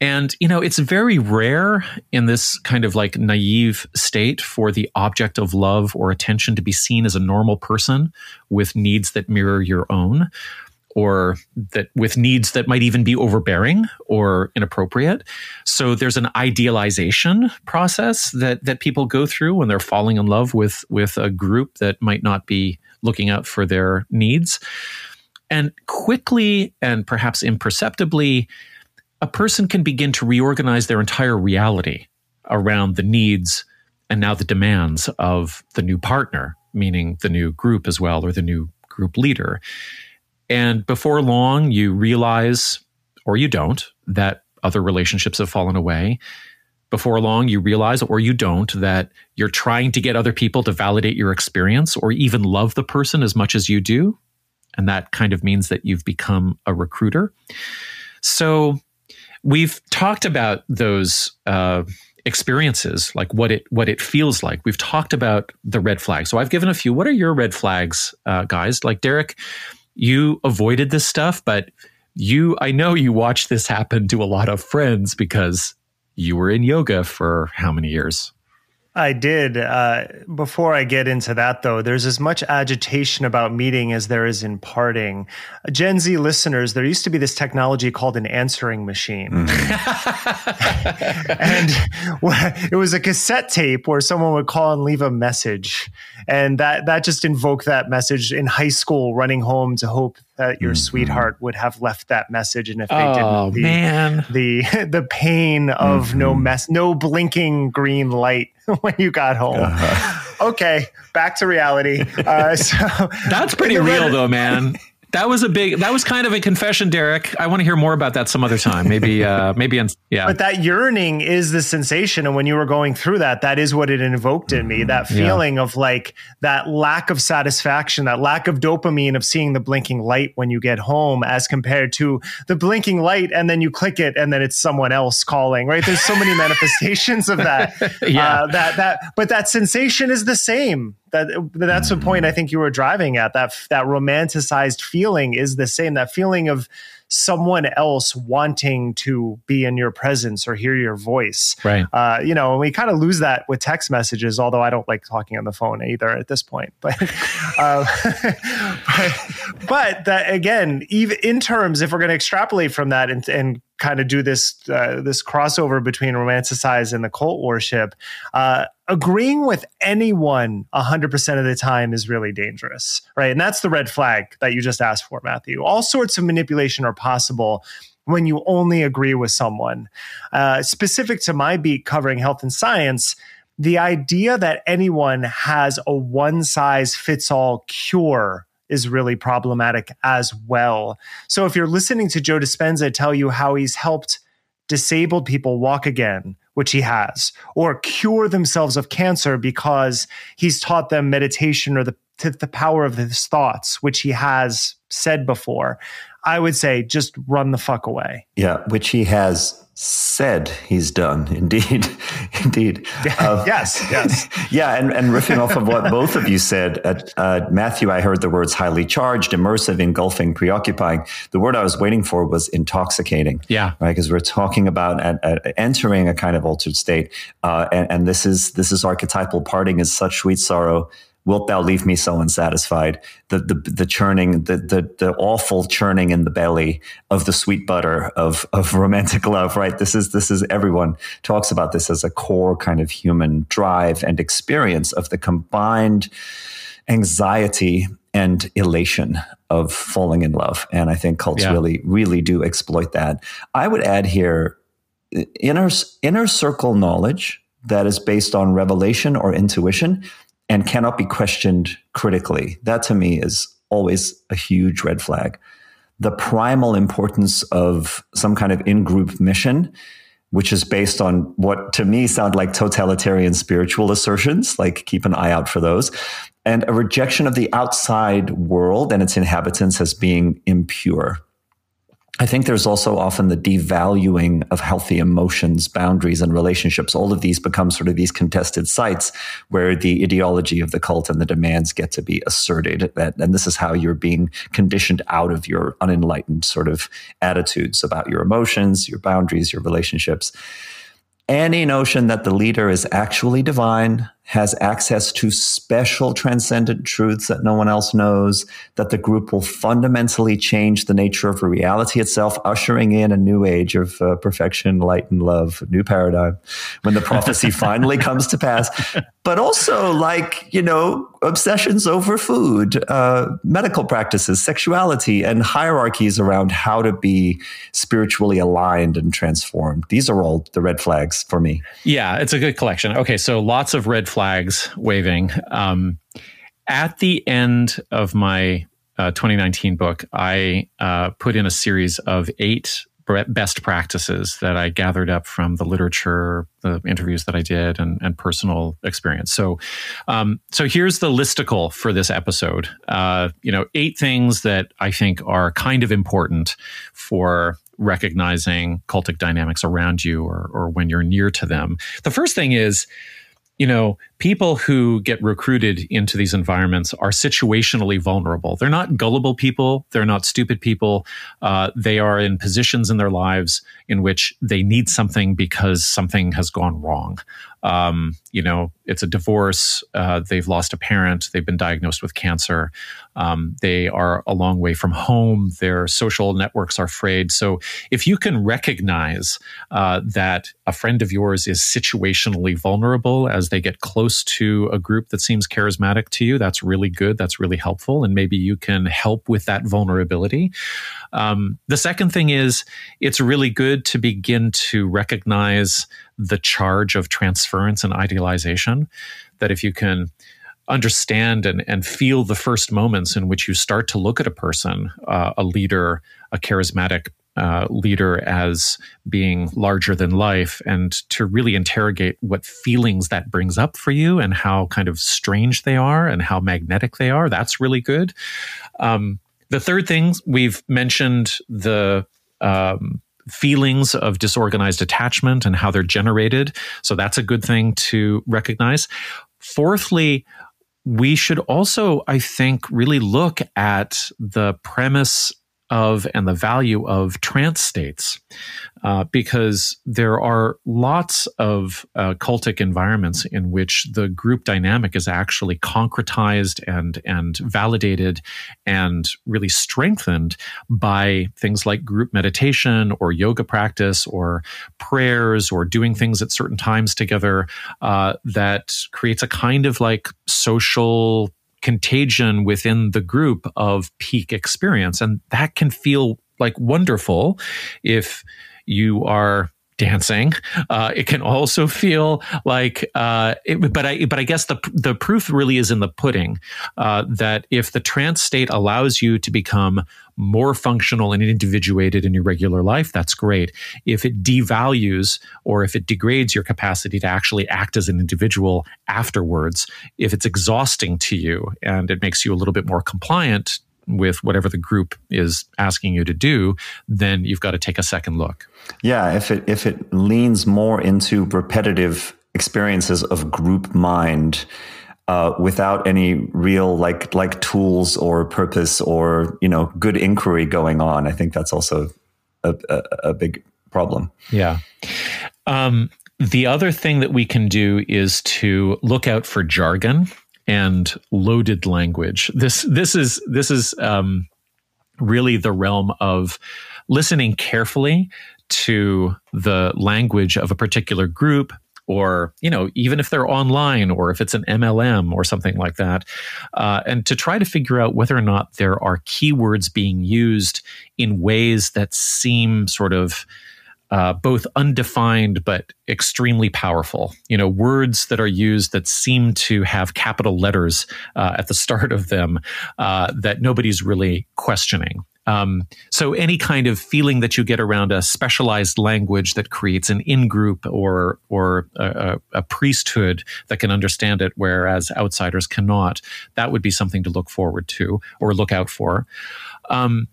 And, you know, it's very rare in this kind of like naive state for the object of love or attention to be seen as a normal person with needs that mirror your own or that with needs that might even be overbearing or inappropriate. So there's an idealization process that that people go through when they're falling in love with with a group that might not be looking out for their needs. And quickly and perhaps imperceptibly, a person can begin to reorganize their entire reality around the needs and now the demands of the new partner, meaning the new group as well, or the new group leader. And before long, you realize, or you don't, that other relationships have fallen away. Before long, you realize, or you don't, that you're trying to get other people to validate your experience or even love the person as much as you do. And that kind of means that you've become a recruiter. So we've talked about those uh, experiences, like what it what it feels like. We've talked about the red flags. So I've given a few. What are your red flags, uh, guys? Like Derek, you avoided this stuff, but you, I know you watched this happen to a lot of friends because you were in yoga for how many years? I did. Uh, before I get into that, though, there's as much agitation about meeting as there is in parting. Gen Z listeners, there used to be this technology called an answering machine. Mm. and it was a cassette tape where someone would call and leave a message. And that, that just invoked that message in high school, running home to hope that your mm-hmm. sweetheart would have left that message. And if they oh, didn't, the, man. the, the pain of mm-hmm. no mess, no blinking green light when you got home. Uh-huh. Okay, back to reality. Uh, so that's pretty real, though, man that was a big that was kind of a confession derek. I want to hear more about that some other time. Maybe uh maybe in, yeah. But that yearning is the sensation and when you were going through that that is what it invoked in me that feeling yeah. of like that lack of satisfaction that lack of dopamine of seeing the blinking light when you get home as compared to the blinking light and then you click it and then it's someone else calling right? There's so many manifestations of that. Yeah. Uh, that that but that sensation is the same that that's the point I think you were driving at. That that romanticized feeling is the same. That feeling of someone else wanting to be in your presence or hear your voice. Right. Uh, you know, and we kind of lose that with text messages, although I don't like talking on the phone either at this point. But, uh, but, but, that again, even in terms, if we're going to extrapolate from that and, and kind of do this uh, this crossover between romanticized and the cult worship, uh, agreeing with anyone 100% of the time is really dangerous, right? And that's the red flag that you just asked for, Matthew. All sorts of manipulation are possible when you only agree with someone. Uh, specific to my beat covering health and science, the idea that anyone has a one size fits all cure is really problematic as well. So if you're listening to Joe Dispenza tell you how he's helped disabled people walk again, which he has, or cure themselves of cancer because he's taught them meditation or the, the power of his thoughts, which he has said before. I would say just run the fuck away. Yeah, which he has said he's done. Indeed, indeed. Uh, yes, yes. yeah, and, and riffing off of what both of you said, at, uh, Matthew, I heard the words highly charged, immersive, engulfing, preoccupying. The word I was waiting for was intoxicating. Yeah, right. Because we're talking about at, at entering a kind of altered state, uh, and, and this is this is archetypal. Parting is such sweet sorrow wilt thou leave me so unsatisfied? The the the churning, the the the awful churning in the belly of the sweet butter of of romantic love, right? This is this is everyone talks about this as a core kind of human drive and experience of the combined anxiety and elation of falling in love. And I think cults yeah. really, really do exploit that. I would add here inner inner circle knowledge that is based on revelation or intuition and cannot be questioned critically. That to me is always a huge red flag. The primal importance of some kind of in group mission, which is based on what to me sound like totalitarian spiritual assertions, like keep an eye out for those, and a rejection of the outside world and its inhabitants as being impure. I think there's also often the devaluing of healthy emotions, boundaries, and relationships. All of these become sort of these contested sites where the ideology of the cult and the demands get to be asserted. That, and this is how you're being conditioned out of your unenlightened sort of attitudes about your emotions, your boundaries, your relationships. Any notion that the leader is actually divine, has access to special transcendent truths that no one else knows, that the group will fundamentally change the nature of reality itself, ushering in a new age of uh, perfection, light, and love, new paradigm when the prophecy finally comes to pass. But also, like, you know, obsessions over food, uh, medical practices, sexuality, and hierarchies around how to be spiritually aligned and transformed. These are all the red flags for me. Yeah, it's a good collection. Okay, so lots of red flags waving. Um, at the end of my uh, 2019 book, I uh, put in a series of eight best practices that I gathered up from the literature, the interviews that I did, and, and personal experience. So, um, so here's the listicle for this episode. Uh, you know, eight things that I think are kind of important for recognizing cultic dynamics around you or, or when you're near to them. The first thing is you know, people who get recruited into these environments are situationally vulnerable. They're not gullible people. They're not stupid people. Uh, they are in positions in their lives in which they need something because something has gone wrong. Um, you know, it's a divorce. Uh, they've lost a parent. They've been diagnosed with cancer. Um, they are a long way from home. Their social networks are frayed. So, if you can recognize uh, that a friend of yours is situationally vulnerable as they get close to a group that seems charismatic to you, that's really good. That's really helpful. And maybe you can help with that vulnerability. Um, the second thing is it's really good to begin to recognize the charge of transference and idealization. That if you can understand and, and feel the first moments in which you start to look at a person, uh, a leader, a charismatic uh, leader as being larger than life and to really interrogate what feelings that brings up for you and how kind of strange they are and how magnetic they are. That's really good. Um, the third thing we've mentioned the um, feelings of disorganized attachment and how they're generated. So that's a good thing to recognize. Fourthly, we should also, I think, really look at the premise of and the value of trance states uh, because there are lots of uh, cultic environments in which the group dynamic is actually concretized and and validated and really strengthened by things like group meditation or yoga practice or prayers or doing things at certain times together uh, that creates a kind of like social contagion within the group of peak experience. And that can feel like wonderful if you are dancing. Uh, it can also feel like, uh, it, but I, but I guess the the proof really is in the pudding. Uh, that if the trance state allows you to become more functional and individuated in your regular life, that's great. If it devalues or if it degrades your capacity to actually act as an individual afterwards, if it's exhausting to you and it makes you a little bit more compliant with whatever the group is asking you to do, then you've got to take a second look. Yeah, if it if it leans more into repetitive experiences of group mind uh, without any real like like tools or purpose or you know good inquiry going on, I think that's also a, a, a big problem. Yeah. Um, the other thing that we can do is to look out for jargon and loaded language. This this is this is um, really the realm of listening carefully to the language of a particular group or you know even if they're online or if it's an mlm or something like that uh, and to try to figure out whether or not there are keywords being used in ways that seem sort of uh, both undefined but extremely powerful. You know, words that are used that seem to have capital letters uh, at the start of them uh, that nobody's really questioning. Um, so any kind of feeling that you get around a specialized language that creates an in-group or or a, a, priesthood that can understand it, whereas outsiders cannot, that would be something to look forward to or look out for. Um,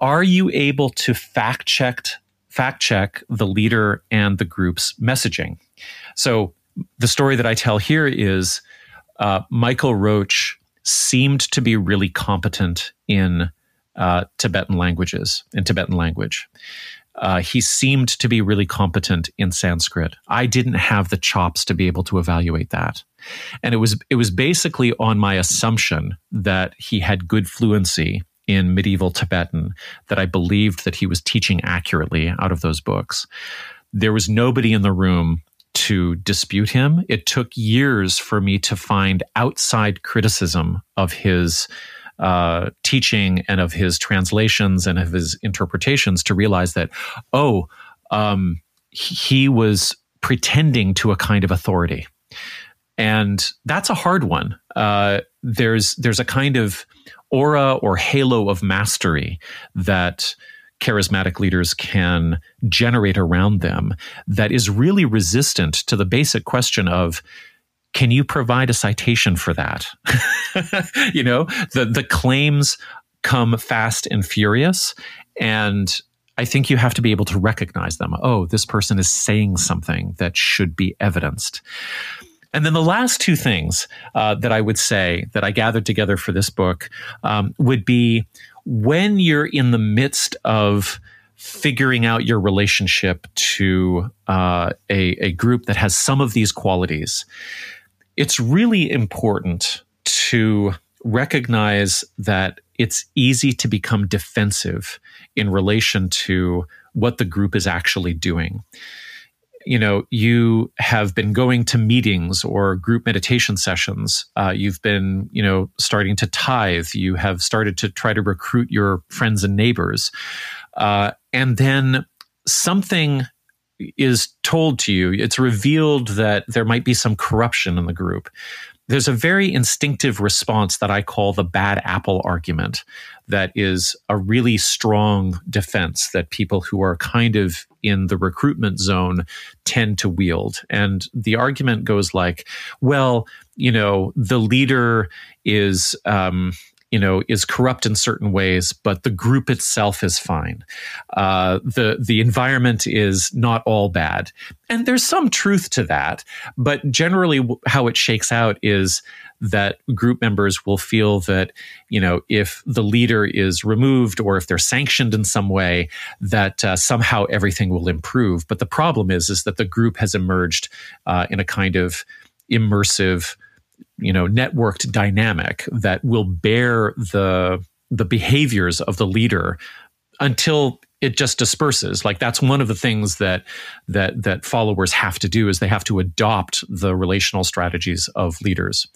are you able to fact check fact check the leader and the group's messaging? So the story that I tell here is uh, Michael Roach seemed to be really competent in uh, Tibetan languages, in Tibetan language. Uh, he seemed to be really competent in Sanskrit. I didn't have the chops to be able to evaluate that, and it was it was basically on my assumption that he had good fluency in medieval Tibetan that I believed that he was teaching accurately out of those books. There was nobody in the room to dispute him. It took years for me to find outside criticism of his uh, teaching and of his translations and of his interpretations to realize that, oh, um, he was pretending to a kind of authority. And that's a hard one. Uh, there's there's a kind of aura or halo of mastery that charismatic leaders can generate around them that is really resistant to the basic question of can you provide a citation for that? you know, the the claims come fast and furious and I think you have to be able to recognize them. Oh, this person is saying something that should be evidenced. And then the last two things uh, that I would say that I gathered together for this book um, would be when you're in the midst of figuring out your relationship to uh, a, a group that has some of these qualities it's really important to recognize that it's easy to become defensive in relation to what the group is actually doing. You know, you have been going to meetings or group meditation sessions. Uh, you've been, you know, starting to tithe. You have started to try to recruit your friends and neighbors. Uh, and then something is told to you, it's revealed that there might be some corruption in the group. There's a very instinctive response that I call the bad apple argument, that is a really strong defense that people who are kind of in the recruitment zone tend to wield. And the argument goes like, well, you know, the leader is, um, you know is corrupt in certain ways, but the group itself is fine. Uh, the the environment is not all bad, and there's some truth to that. But generally, how it shakes out is that group members will feel that you know if the leader is removed or if they're sanctioned in some way that uh, somehow everything will improve but the problem is is that the group has emerged uh, in a kind of immersive you know networked dynamic that will bear the the behaviors of the leader until it just disperses. Like that's one of the things that that that followers have to do is they have to adopt the relational strategies of leaders.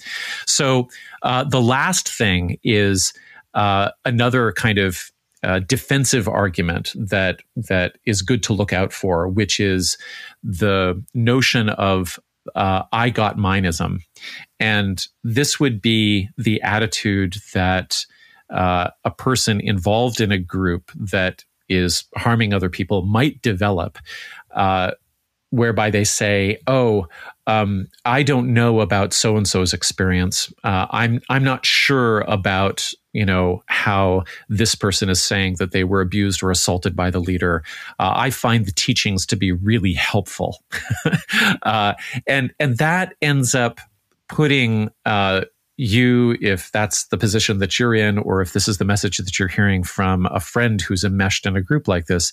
So uh, the last thing is uh, another kind of uh, defensive argument that that is good to look out for, which is the notion of uh, I got mineism. And this would be the attitude that uh, a person involved in a group that is harming other people might develop, uh, whereby they say, "Oh, um, I don't know about so and so's experience. Uh, I'm I'm not sure about you know how this person is saying that they were abused or assaulted by the leader. Uh, i find the teachings to be really helpful. Uh, and and that ends up putting uh, you if that's the position that you're in or if this is the message that you're hearing from a friend who's enmeshed in a group like this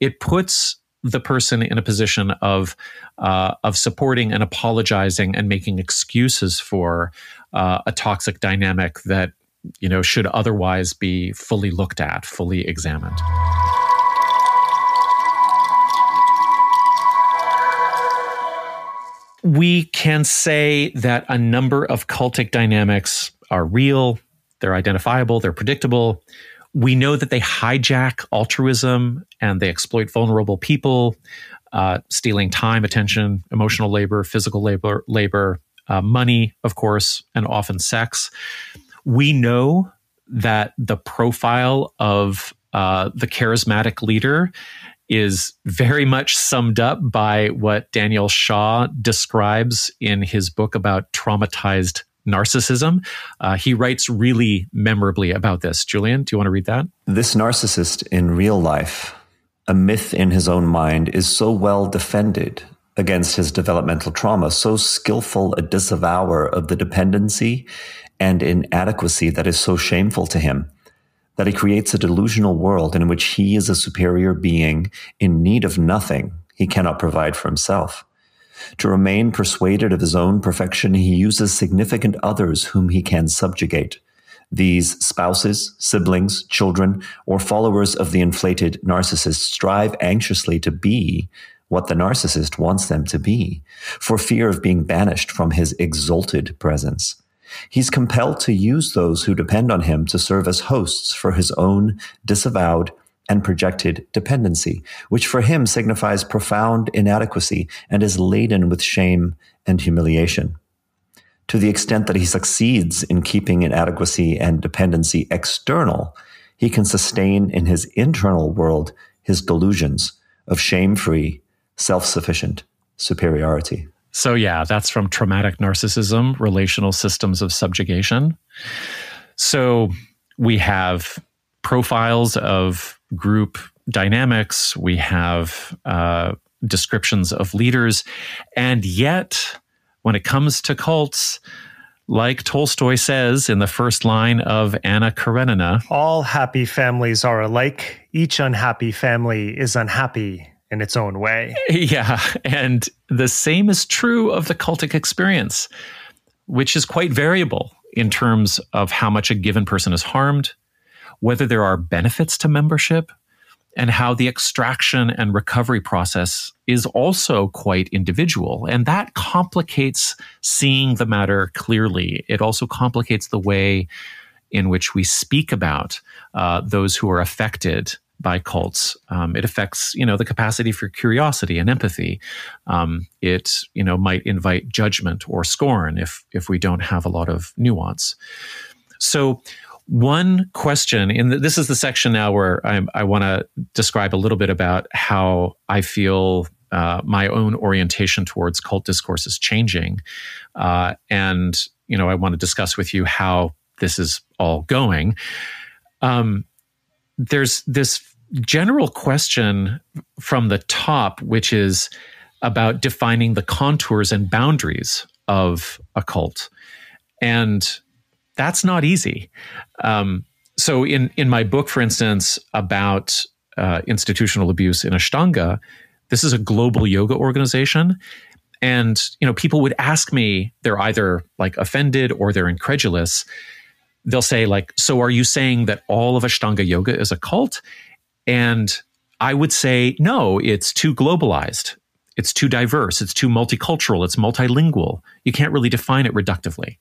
it puts the person in a position of uh, of supporting and apologizing and making excuses for uh, a toxic dynamic that you know should otherwise be fully looked at, fully examined. We can say that a number of cultic dynamics are real, they're identifiable, they're predictable. We know that they hijack altruism and they exploit vulnerable people, uh, stealing time, attention, emotional labor, physical labor, labor, uh, money, of course, and often sex. We know that the profile of uh, the charismatic leader is very much summed up by what Daniel Shaw describes in his book about traumatized narcissism. Uh, he writes really memorably about this. Julian, do you want to read that? This narcissist in real life, a myth in his own mind, is so well defended against his developmental trauma, so skillful a disavower of the dependency and inadequacy that is so shameful to him that he creates a delusional world in which he is a superior being in need of nothing he cannot provide for himself. To remain persuaded of his own perfection, he uses significant others whom he can subjugate. These spouses, siblings, children, or followers of the inflated narcissist strive anxiously to be what the narcissist wants them to be, for fear of being banished from his exalted presence. He's compelled to use those who depend on him to serve as hosts for his own disavowed and projected dependency, which for him signifies profound inadequacy and is laden with shame and humiliation. To the extent that he succeeds in keeping inadequacy and dependency external, he can sustain in his internal world his delusions of shame free self sufficient superiority. So, yeah, that's from Traumatic Narcissism Relational Systems of Subjugation. So, we have profiles of group dynamics, we have uh, descriptions of leaders, and yet, when it comes to cults, like Tolstoy says in the first line of Anna Karenina All happy families are alike. Each unhappy family is unhappy in its own way. Yeah. And the same is true of the cultic experience, which is quite variable in terms of how much a given person is harmed, whether there are benefits to membership, and how the extraction and recovery process is also quite individual. And that complicates seeing the matter clearly. It also complicates the way in which we speak about uh, those who are affected by cults. Um, it affects, you know, the capacity for curiosity and empathy. Um, it, you know, might invite judgment or scorn if if we don't have a lot of nuance. So, one question in the, this is the section now where I, I want to describe a little bit about how I feel uh, my own orientation towards cult discourse is changing, uh, and you know, I want to discuss with you how this is all going. Um, there's this general question from the top, which is about defining the contours and boundaries of a cult. And that's not easy. Um, so, in, in my book, for instance, about uh, institutional abuse in Ashtanga, this is a global yoga organization. And, you know, people would ask me, they're either like offended or they're incredulous they'll say like so are you saying that all of ashtanga yoga is a cult? And i would say no it's too globalized. It's too diverse. It's too multicultural. It's multilingual. You can't really define it reductively.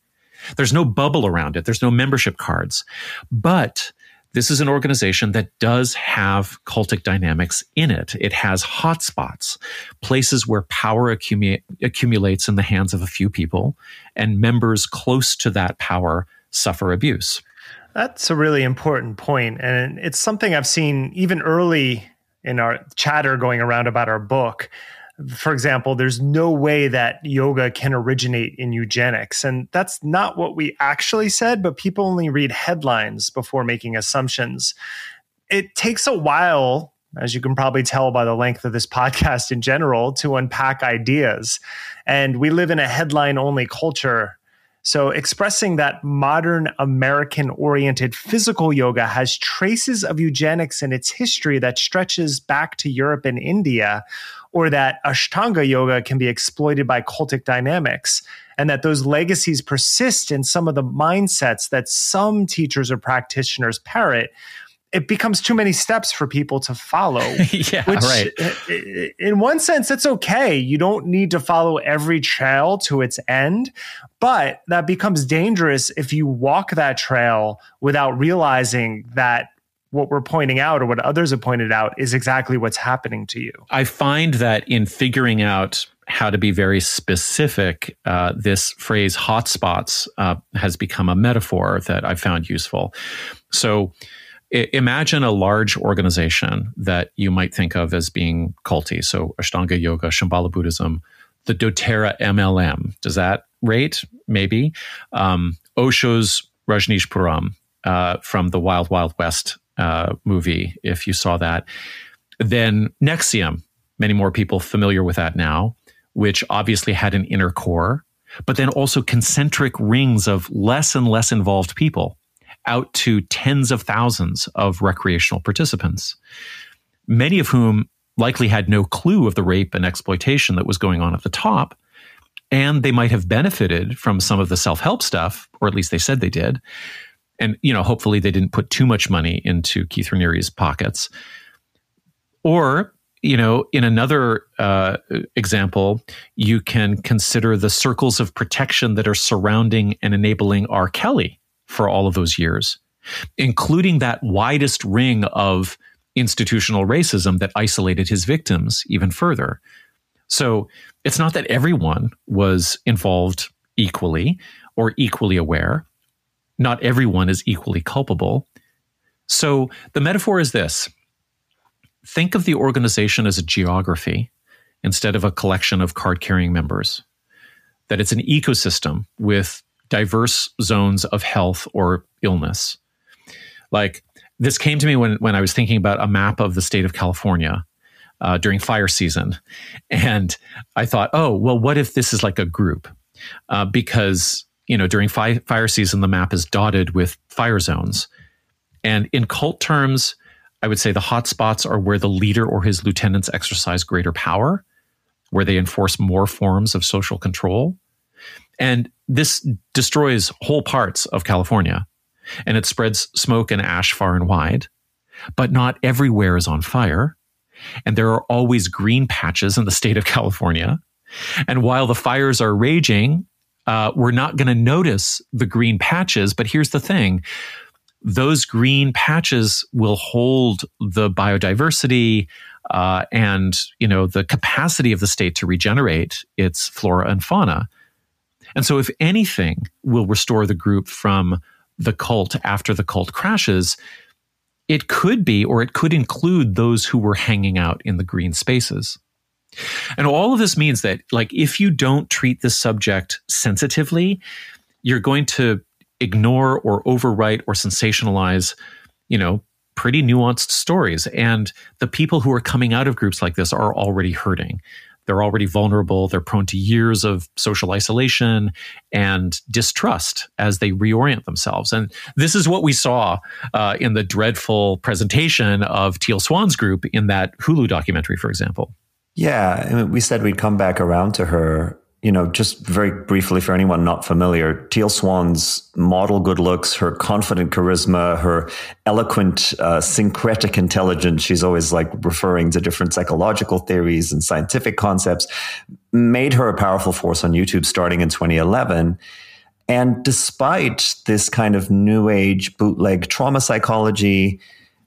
There's no bubble around it. There's no membership cards. But this is an organization that does have cultic dynamics in it. It has hotspots, places where power accumu- accumulates in the hands of a few people, and members close to that power suffer abuse. That's a really important point, and it's something I've seen even early in our chatter going around about our book. for example, there's no way that yoga can originate in eugenics. And that's not what we actually said, but people only read headlines before making assumptions. It takes a while, as you can probably tell by the length of this podcast in general, to unpack ideas. And we live in a headline only culture so, expressing that modern American oriented physical yoga has traces of eugenics in its history that stretches back to Europe and India, or that Ashtanga yoga can be exploited by cultic dynamics, and that those legacies persist in some of the mindsets that some teachers or practitioners parrot, it becomes too many steps for people to follow. yeah, which, right. In one sense, it's okay. You don't need to follow every trail to its end, but that becomes dangerous if you walk that trail without realizing that what we're pointing out or what others have pointed out is exactly what's happening to you. I find that in figuring out how to be very specific, uh, this phrase hotspots uh, has become a metaphor that I found useful. So, imagine a large organization that you might think of as being culty. So Ashtanga Yoga, Shambhala Buddhism, the doTERRA MLM. Does that rate? Maybe. Um, Osho's Rajneeshpuram uh, from the Wild Wild West uh, movie, if you saw that. Then NXIVM, many more people familiar with that now, which obviously had an inner core, but then also concentric rings of less and less involved people out to tens of thousands of recreational participants, many of whom likely had no clue of the rape and exploitation that was going on at the top. And they might have benefited from some of the self help stuff, or at least they said they did. And, you know, hopefully they didn't put too much money into Keith Raniere's pockets. Or, you know, in another uh, example, you can consider the circles of protection that are surrounding and enabling R. Kelly for all of those years, including that widest ring of institutional racism that isolated his victims even further. So it's not that everyone was involved equally or equally aware. Not everyone is equally culpable. So the metaphor is this think of the organization as a geography instead of a collection of card carrying members, that it's an ecosystem with diverse zones of health or illness. Like this came to me when, when I was thinking about a map of the state of California uh, during fire season. And I thought, oh, well, what if this is like a group? Uh, because, you know, during fi- fire season, the map is dotted with fire zones. And in cult terms, I would say the hotspots are where the leader or his lieutenants exercise greater power, where they enforce more forms of social control. And this destroys whole parts of California and it spreads smoke and ash far and wide. But not everywhere is on fire. And there are always green patches in the state of California. And while the fires are raging, uh, we're not going to notice the green patches. But here's the thing those green patches will hold the biodiversity uh, and you know the capacity of the state to regenerate its flora and fauna and so, if anything will restore the group from the cult after the cult crashes, it could be, or it could include those who were hanging out in the green spaces. And all of this means that, like, if you don't treat this subject sensitively, you're going to ignore or overwrite or sensationalize, you know, pretty nuanced stories. And the people who are coming out of groups like this are already hurting. They're already vulnerable. They're prone to years of social isolation and distrust as they reorient themselves. And this is what we saw uh, in the dreadful presentation of Teal Swan's group in that Hulu documentary, for example. Yeah, we said we'd come back around to her you know, just very briefly for anyone not familiar, Teal Swan's model good looks, her confident charisma, her eloquent, uh, syncretic intelligence, she's always like referring to different psychological theories and scientific concepts, made her a powerful force on YouTube starting in 2011. And despite this kind of new age bootleg trauma psychology,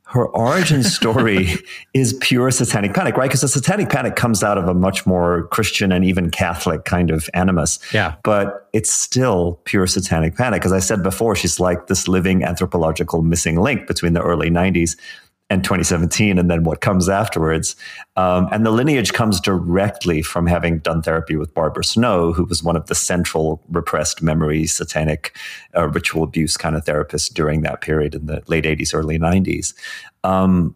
her origin story is pure satanic panic, right? Because the satanic panic comes out of a much more Christian and even Catholic kind of animus. Yeah. But it's still pure satanic panic. As I said before, she's like this living anthropological missing link between the early 90s and 2017, and then what comes afterwards. Um, and the lineage comes directly from having done therapy with Barbara Snow, who was one of the central repressed memory, satanic uh, ritual abuse kind of therapists during that period in the late 80s, early 90s. Um,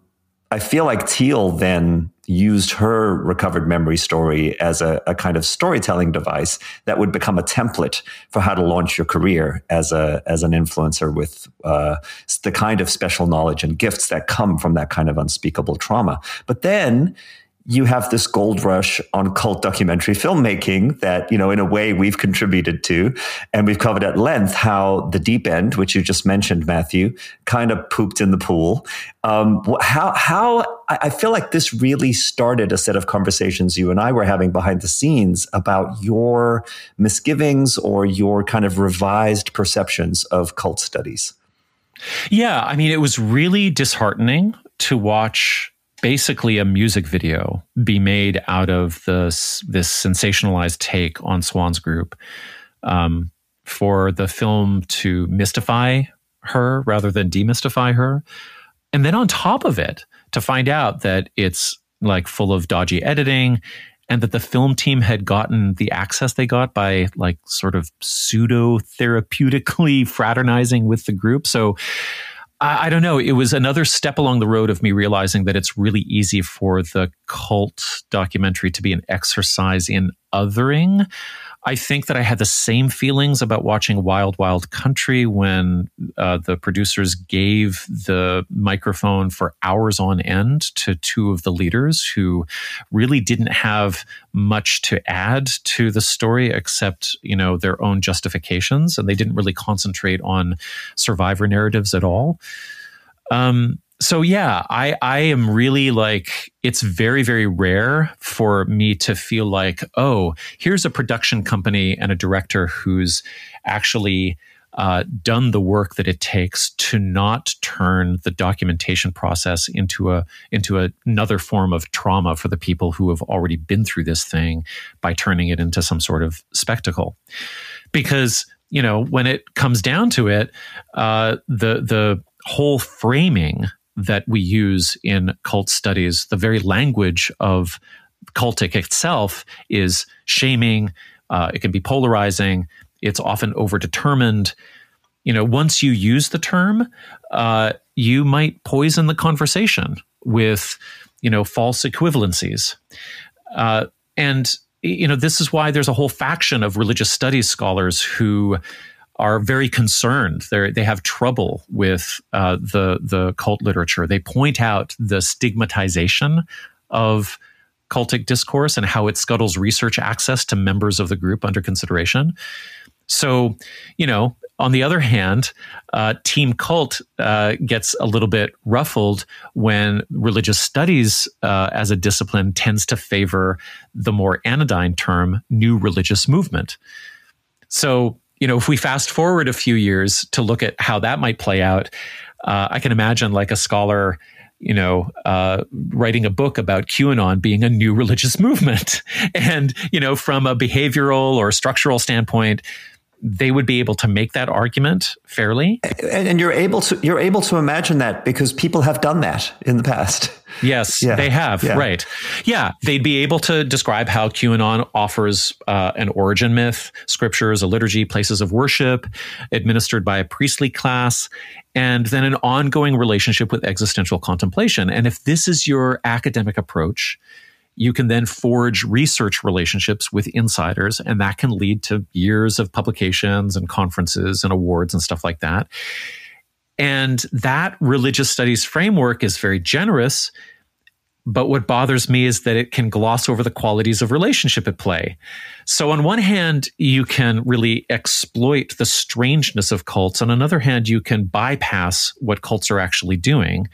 I feel like Teal then used her recovered memory story as a, a, kind of storytelling device that would become a template for how to launch your career as a as an influencer with uh, the kind of special knowledge and gifts that come from that kind of unspeakable trauma. But then you have this gold rush on cult documentary filmmaking that, you know, in a way we've contributed to. And we've covered at length how the deep end, which you just mentioned, Matthew, kind of pooped in the pool. Um, how, how, I feel like this really started a set of conversations you and I were having behind the scenes about your misgivings or your kind of revised perceptions of cult studies. Yeah. I mean, it was really disheartening to watch basically a music video be made out of this this sensationalized take on Swan's group um, for the film to mystify her rather than demystify her, and then on top of it to find out that it's like full of dodgy editing and that the film team had gotten the access they got by like sort of pseudo therapeutically fraternizing with the group. So I, I don't know. It was another step along the road of me realizing that it's really easy for the cult documentary to be an exercise in othering. I think that I had the same feelings about watching Wild Wild Country when uh, the producers gave the microphone for hours on end to two of the leaders who really didn't have much to add to the story except, you know, their own justifications, and they didn't really concentrate on survivor narratives at all. Um, so yeah, I I am really like it's very very rare for me to feel like oh here's a production company and a director who's actually uh, done the work that it takes to not turn the documentation process into a into a, another form of trauma for the people who have already been through this thing by turning it into some sort of spectacle. Because you know when it comes down to it uh, the the whole framing that we use in cult studies, the very language of cultic itself is shaming. Uh, it can be polarizing. It's often overdetermined. You know, once you use the term, uh, you might poison the conversation with, you know, false equivalencies. Uh, and you know, this is why there's a whole faction of religious studies scholars who are very concerned. They they have trouble with uh, the the cult literature. They point out the stigmatization of cultic discourse and how it scuttles research access to members of the group under consideration. So, you know, on the other hand, uh, Team Cult uh, gets a little bit ruffled when religious studies uh, as a discipline tends to favor the more anodyne term new religious movement. So, you know, if we fast forward a few years to look at how that might play out, uh, I can imagine like a scholar, you know, uh, writing a book about QAnon being a new religious movement. And, you know, from a behavioral or structural standpoint, they would be able to make that argument fairly. And, and, you're able to you're able to imagine that because people have done that in the past. Yes, yeah. they have. Yeah. Right. Yeah, they'd be able to describe how QAnon offers uh, an origin myth, scriptures, a liturgy, places of worship, administered by a priestly class, and then an ongoing relationship with existential contemplation. And if this is your academic approach, you can then forge research relationships with insiders, and that can lead to years of publications and conferences and awards and stuff like that. And that religious studies framework is very generous. But what bothers me is that it can gloss over the qualities of relationship at play. So, on one hand, you can really exploit the strangeness of cults. On another hand, you can bypass what cults are actually doing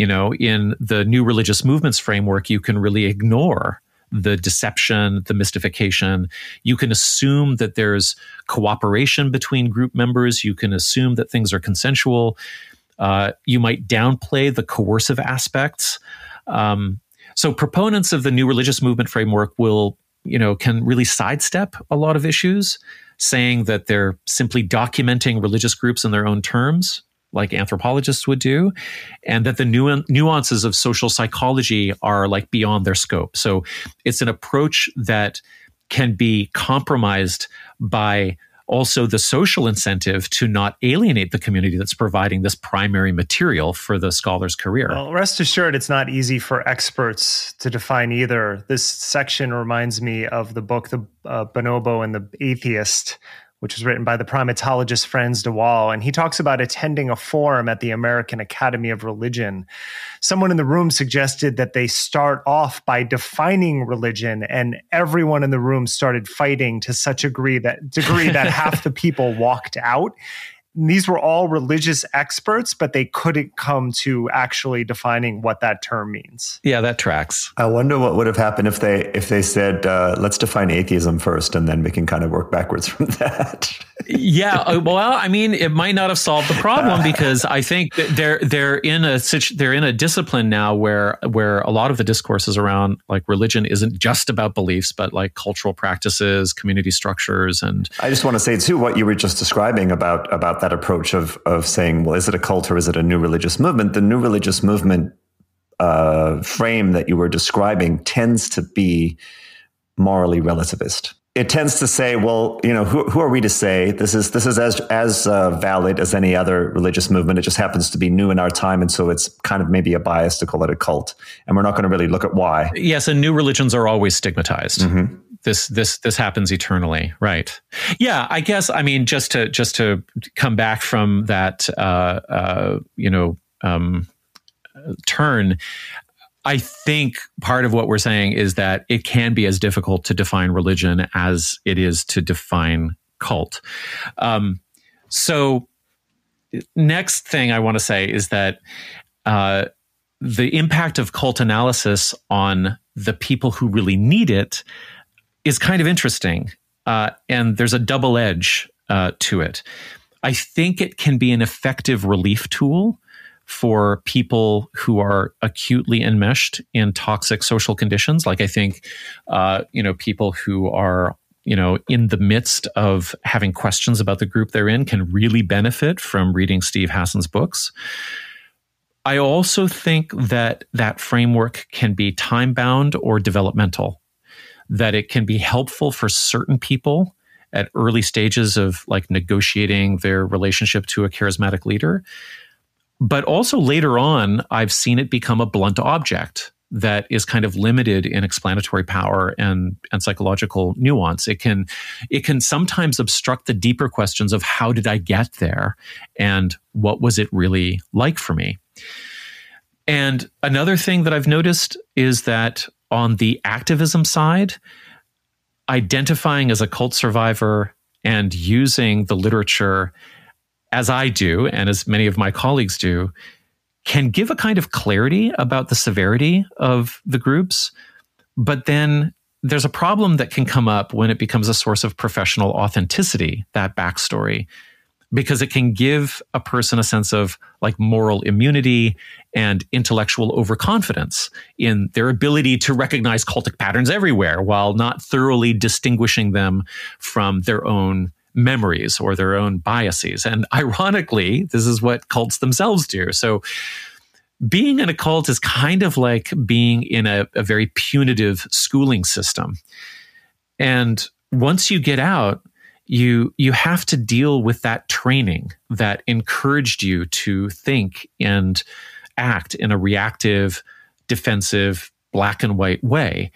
you know, in the new religious movements framework, you can really ignore the deception, the mystification. You can assume that there's cooperation between group members. You can assume that things are consensual. Uh, you might downplay the coercive aspects. Um, so proponents of the new religious movement framework will, you know, can really sidestep a lot of issues, saying that they're simply documenting religious groups in their own terms like anthropologists would do, and that the nu- nuances of social psychology are like beyond their scope. So it's an approach that can be compromised by also the social incentive to not alienate the community that's providing this primary material for the scholar's career. Well, rest assured, it's not easy for experts to define either. This section reminds me of the book, The uh, Bonobo and the Atheist, which was written by the primatologist Frans de Waal. And he talks about attending a forum at the American Academy of Religion. Someone in the room suggested that they start off by defining religion, and everyone in the room started fighting to such a degree that degree that half the people walked out these were all religious experts, but they couldn't come to actually defining what that term means. Yeah, that tracks. I wonder what would have happened if they if they said, uh, "Let's define atheism first, and then we can kind of work backwards from that." yeah, uh, well, I mean, it might not have solved the problem because I think they're they're in a they're in a discipline now where where a lot of the discourses around like religion isn't just about beliefs, but like cultural practices, community structures, and I just want to say too what you were just describing about about that approach of of saying, well, is it a cult or is it a new religious movement? The new religious movement uh, frame that you were describing tends to be morally relativist it tends to say, well, you know, who, who are we to say this is this is as as uh, valid as any other religious movement? It just happens to be new in our time, and so it's kind of maybe a bias to call it a cult, and we're not going to really look at why. Yes, and new religions are always stigmatized. Mm-hmm. This this this happens eternally, right? Yeah, I guess. I mean, just to just to come back from that, uh, uh, you know. Um, turn I think part of what we're saying is that it can be as difficult to define religion as it is to define cult. Um, so, next thing I want to say is that uh, the impact of cult analysis on the people who really need it is kind of interesting. Uh, and there's a double edge uh, to it. I think it can be an effective relief tool for people who are acutely enmeshed in toxic social conditions. Like I think, uh, you know, people who are you know in the midst of having questions about the group they're in can really benefit from reading Steve Hassan's books. I also think that that framework can be time bound or developmental, that it can be helpful for certain people at early stages of like negotiating their relationship to a charismatic leader but also later on, I've seen it become a blunt object that is kind of limited in explanatory power and, and psychological nuance. It can it can sometimes obstruct the deeper questions of how did I get there and what was it really like for me. And another thing that I've noticed is that on the activism side, identifying as a cult survivor and using the literature as I do, and as many of my colleagues do, can give a kind of clarity about the severity of the groups. But then there's a problem that can come up when it becomes a source of professional authenticity, that backstory, because it can give a person a sense of like moral immunity and intellectual overconfidence in their ability to recognize cultic patterns everywhere while not thoroughly distinguishing them from their own memories or their own biases. And ironically, this is what cults themselves do. So being in a cult is kind of like being in a, a very punitive schooling system. And once you get out, you you have to deal with that training that encouraged you to think and act in a reactive, defensive, black and white way.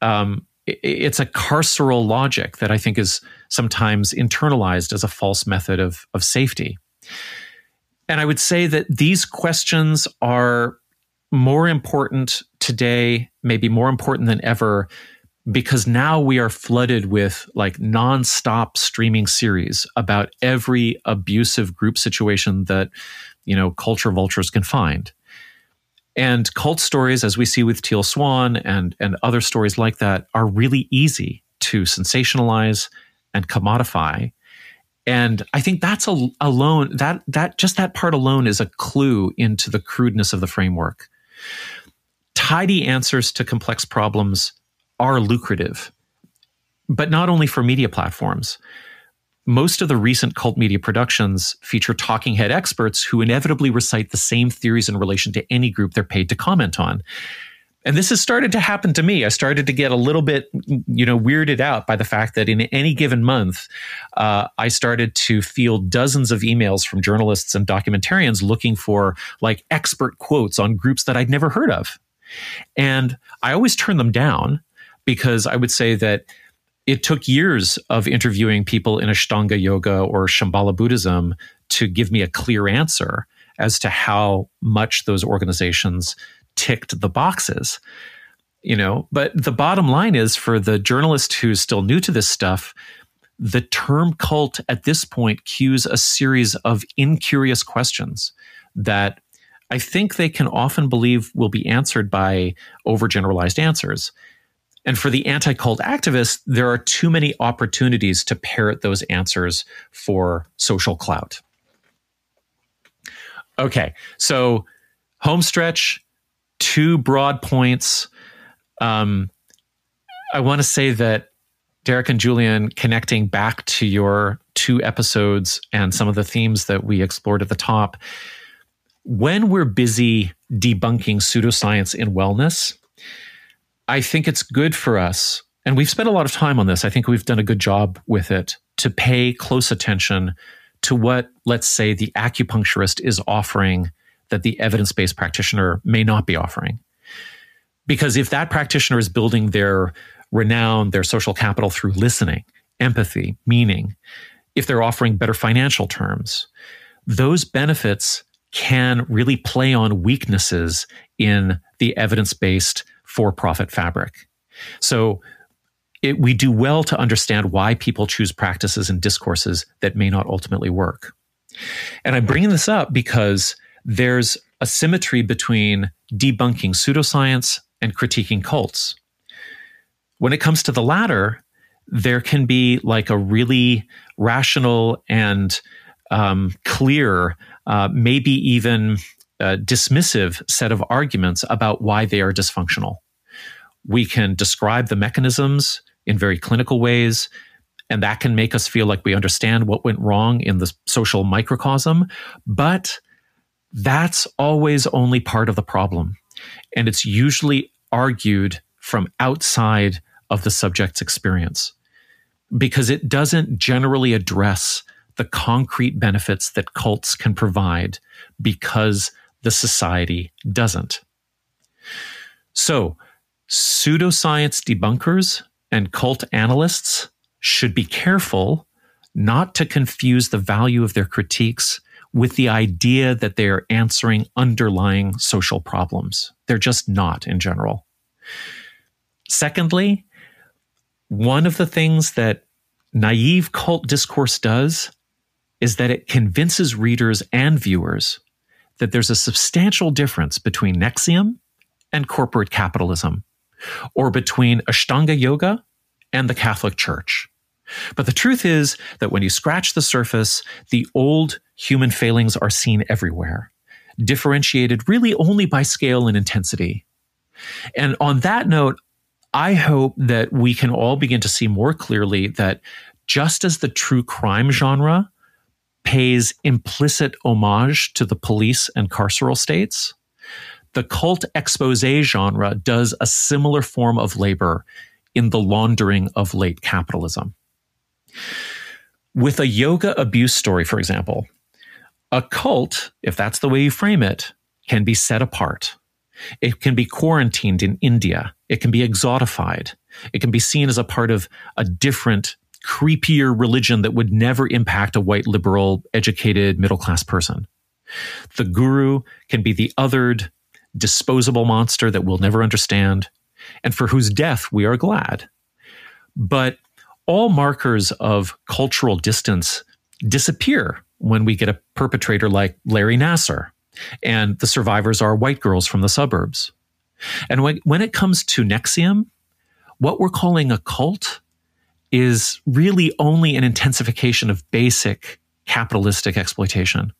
Um, it's a carceral logic that I think is sometimes internalized as a false method of, of safety. And I would say that these questions are more important today, maybe more important than ever, because now we are flooded with like nonstop streaming series about every abusive group situation that, you know, culture vultures can find. And cult stories, as we see with Teal Swan and, and other stories like that, are really easy to sensationalize and commodify. And I think that's a, alone that that just that part alone is a clue into the crudeness of the framework. Tidy answers to complex problems are lucrative, but not only for media platforms. Most of the recent cult media productions feature talking head experts who inevitably recite the same theories in relation to any group they're paid to comment on. And this has started to happen to me. I started to get a little bit, you know, weirded out by the fact that in any given month, uh, I started to field dozens of emails from journalists and documentarians looking for like expert quotes on groups that I'd never heard of. And I always turn them down because I would say that it took years of interviewing people in Ashtanga yoga or Shambhala Buddhism to give me a clear answer as to how much those organizations ticked the boxes. You know, but the bottom line is for the journalist who's still new to this stuff, the term cult at this point cues a series of incurious questions that I think they can often believe will be answered by overgeneralized answers. And for the anti cult activists, there are too many opportunities to parrot those answers for social clout. Okay, so home stretch, two broad points. Um, I want to say that Derek and Julian, connecting back to your two episodes and some of the themes that we explored at the top, when we're busy debunking pseudoscience in wellness, I think it's good for us, and we've spent a lot of time on this. I think we've done a good job with it to pay close attention to what, let's say, the acupuncturist is offering that the evidence based practitioner may not be offering. Because if that practitioner is building their renown, their social capital through listening, empathy, meaning, if they're offering better financial terms, those benefits can really play on weaknesses in the evidence based for profit fabric. So it, we do well to understand why people choose practices and discourses that may not ultimately work. And I'm bringing this up because there's a symmetry between debunking pseudoscience and critiquing cults. When it comes to the latter, there can be like a really rational and um, clear, uh, maybe even uh, dismissive set of arguments about why they are dysfunctional. We can describe the mechanisms in very clinical ways, and that can make us feel like we understand what went wrong in the social microcosm. But that's always only part of the problem. And it's usually argued from outside of the subject's experience because it doesn't generally address the concrete benefits that cults can provide because the society doesn't. So, pseudoscience debunkers and cult analysts should be careful not to confuse the value of their critiques with the idea that they are answering underlying social problems. They're just not in general. Secondly, one of the things that naive cult discourse does is that it convinces readers and viewers that there's a substantial difference between NXIVM and corporate capitalism, or between Ashtanga yoga and the Catholic Church. But the truth is that when you scratch the surface, the old human failings are seen everywhere, differentiated really only by scale and intensity. And on that note, I hope that we can all begin to see more clearly that just as the true crime genre pays implicit homage to the police and carceral states, the cult expose genre does a similar form of labor in the laundering of late capitalism. With a yoga abuse story, for example, a cult, if that's the way you frame it, can be set apart. It can be quarantined in India. It can be exotified. It can be seen as a part of a different, creepier religion that would never impact a white, liberal, educated, middle class person. The guru can be the othered, disposable monster that we'll never understand, and for whose death we are glad. But all markers of cultural distance disappear when we get a perpetrator like Larry Nassar, and the survivors are white girls from the suburbs. And when, when it comes to NXIVM, what we're calling a cult is really only an intensification of basic capitalistic exploitation.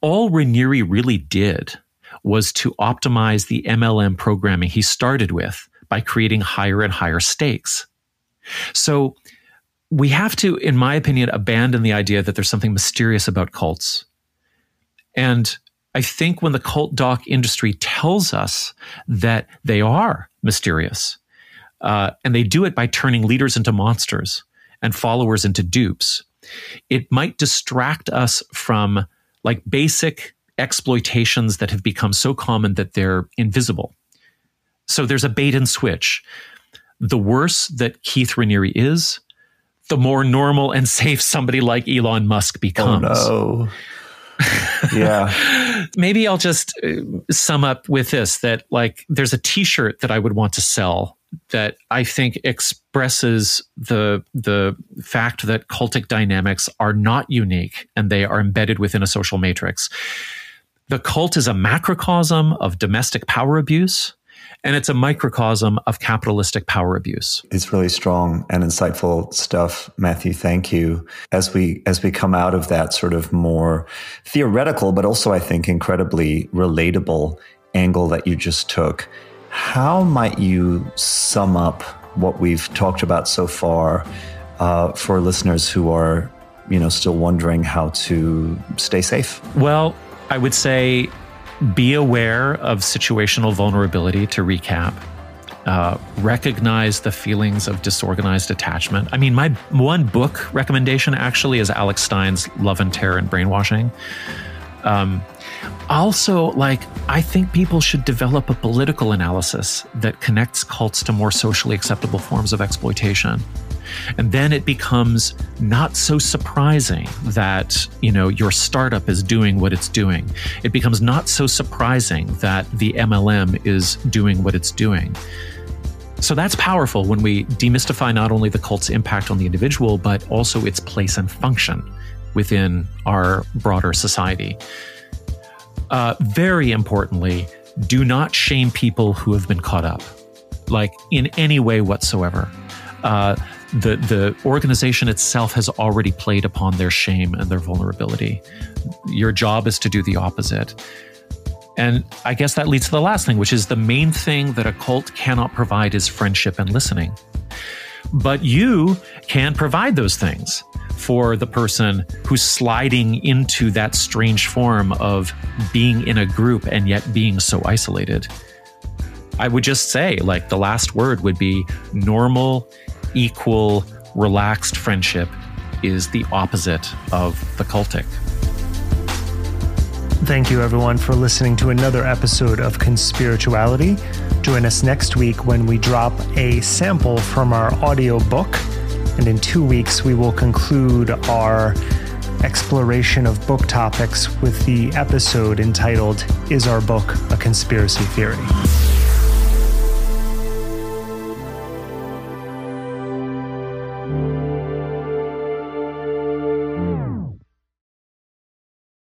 All Raniere really did was to optimize the MLM programming he started with by creating higher and higher stakes. So we have to, in my opinion, abandon the idea that there's something mysterious about cults. And I think when the cult doc industry tells us that they are mysterious, uh, and they do it by turning leaders into monsters and followers into dupes, it might distract us from like basic exploitations that have become so common that they're invisible. So there's a bait and switch. The worse that Keith Raniere is, the more normal and safe somebody like Elon Musk becomes. Oh, no. yeah. Maybe I'll just uh, sum up with this that like there's a t-shirt that I would want to sell that I think expresses the the fact that cultic dynamics are not unique and they are embedded within a social matrix. The cult is a macrocosm of domestic power abuse and it's a microcosm of capitalistic power abuse. It's really strong and insightful stuff, Matthew. Thank you. As we as we come out of that sort of more theoretical, but also I think incredibly relatable angle that you just took, how might you sum up what we've talked about so far uh, for listeners who are, you know, still wondering how to stay safe? Well, I would say be aware of situational vulnerability to recap. Uh, recognize the feelings of disorganized attachment. I mean, my one book recommendation actually is Alex Stein's Love and Terror and Brainwashing. Um, also, like, I think people should develop a political analysis that connects cults to more socially acceptable forms of exploitation. And then it becomes not so surprising that, you know, your startup is doing what it's doing. It becomes not so surprising that the MLM is doing what it's doing. So that's powerful when we demystify not only the cult's impact on the individual, but also its place and function within our broader society. Uh, very importantly, do not shame people who have been caught up, like in any way whatsoever. Uh, the the organization itself has already played upon their shame and their vulnerability. Your job is to do the opposite. And I guess that leads to the last thing, which is the main thing that a cult cannot provide is friendship and listening. But you can provide those things for the person who's sliding into that strange form of being in a group and yet being so isolated. I would just say, like, the last word would be normal equal, relaxed friendship is the opposite of the cultic. Thank you, everyone, for listening to another episode of Conspirituality. Join us next week when we drop a sample from our audio book. And in two weeks, we will conclude our exploration of book topics with the episode entitled Is Our Book a Conspiracy Theory?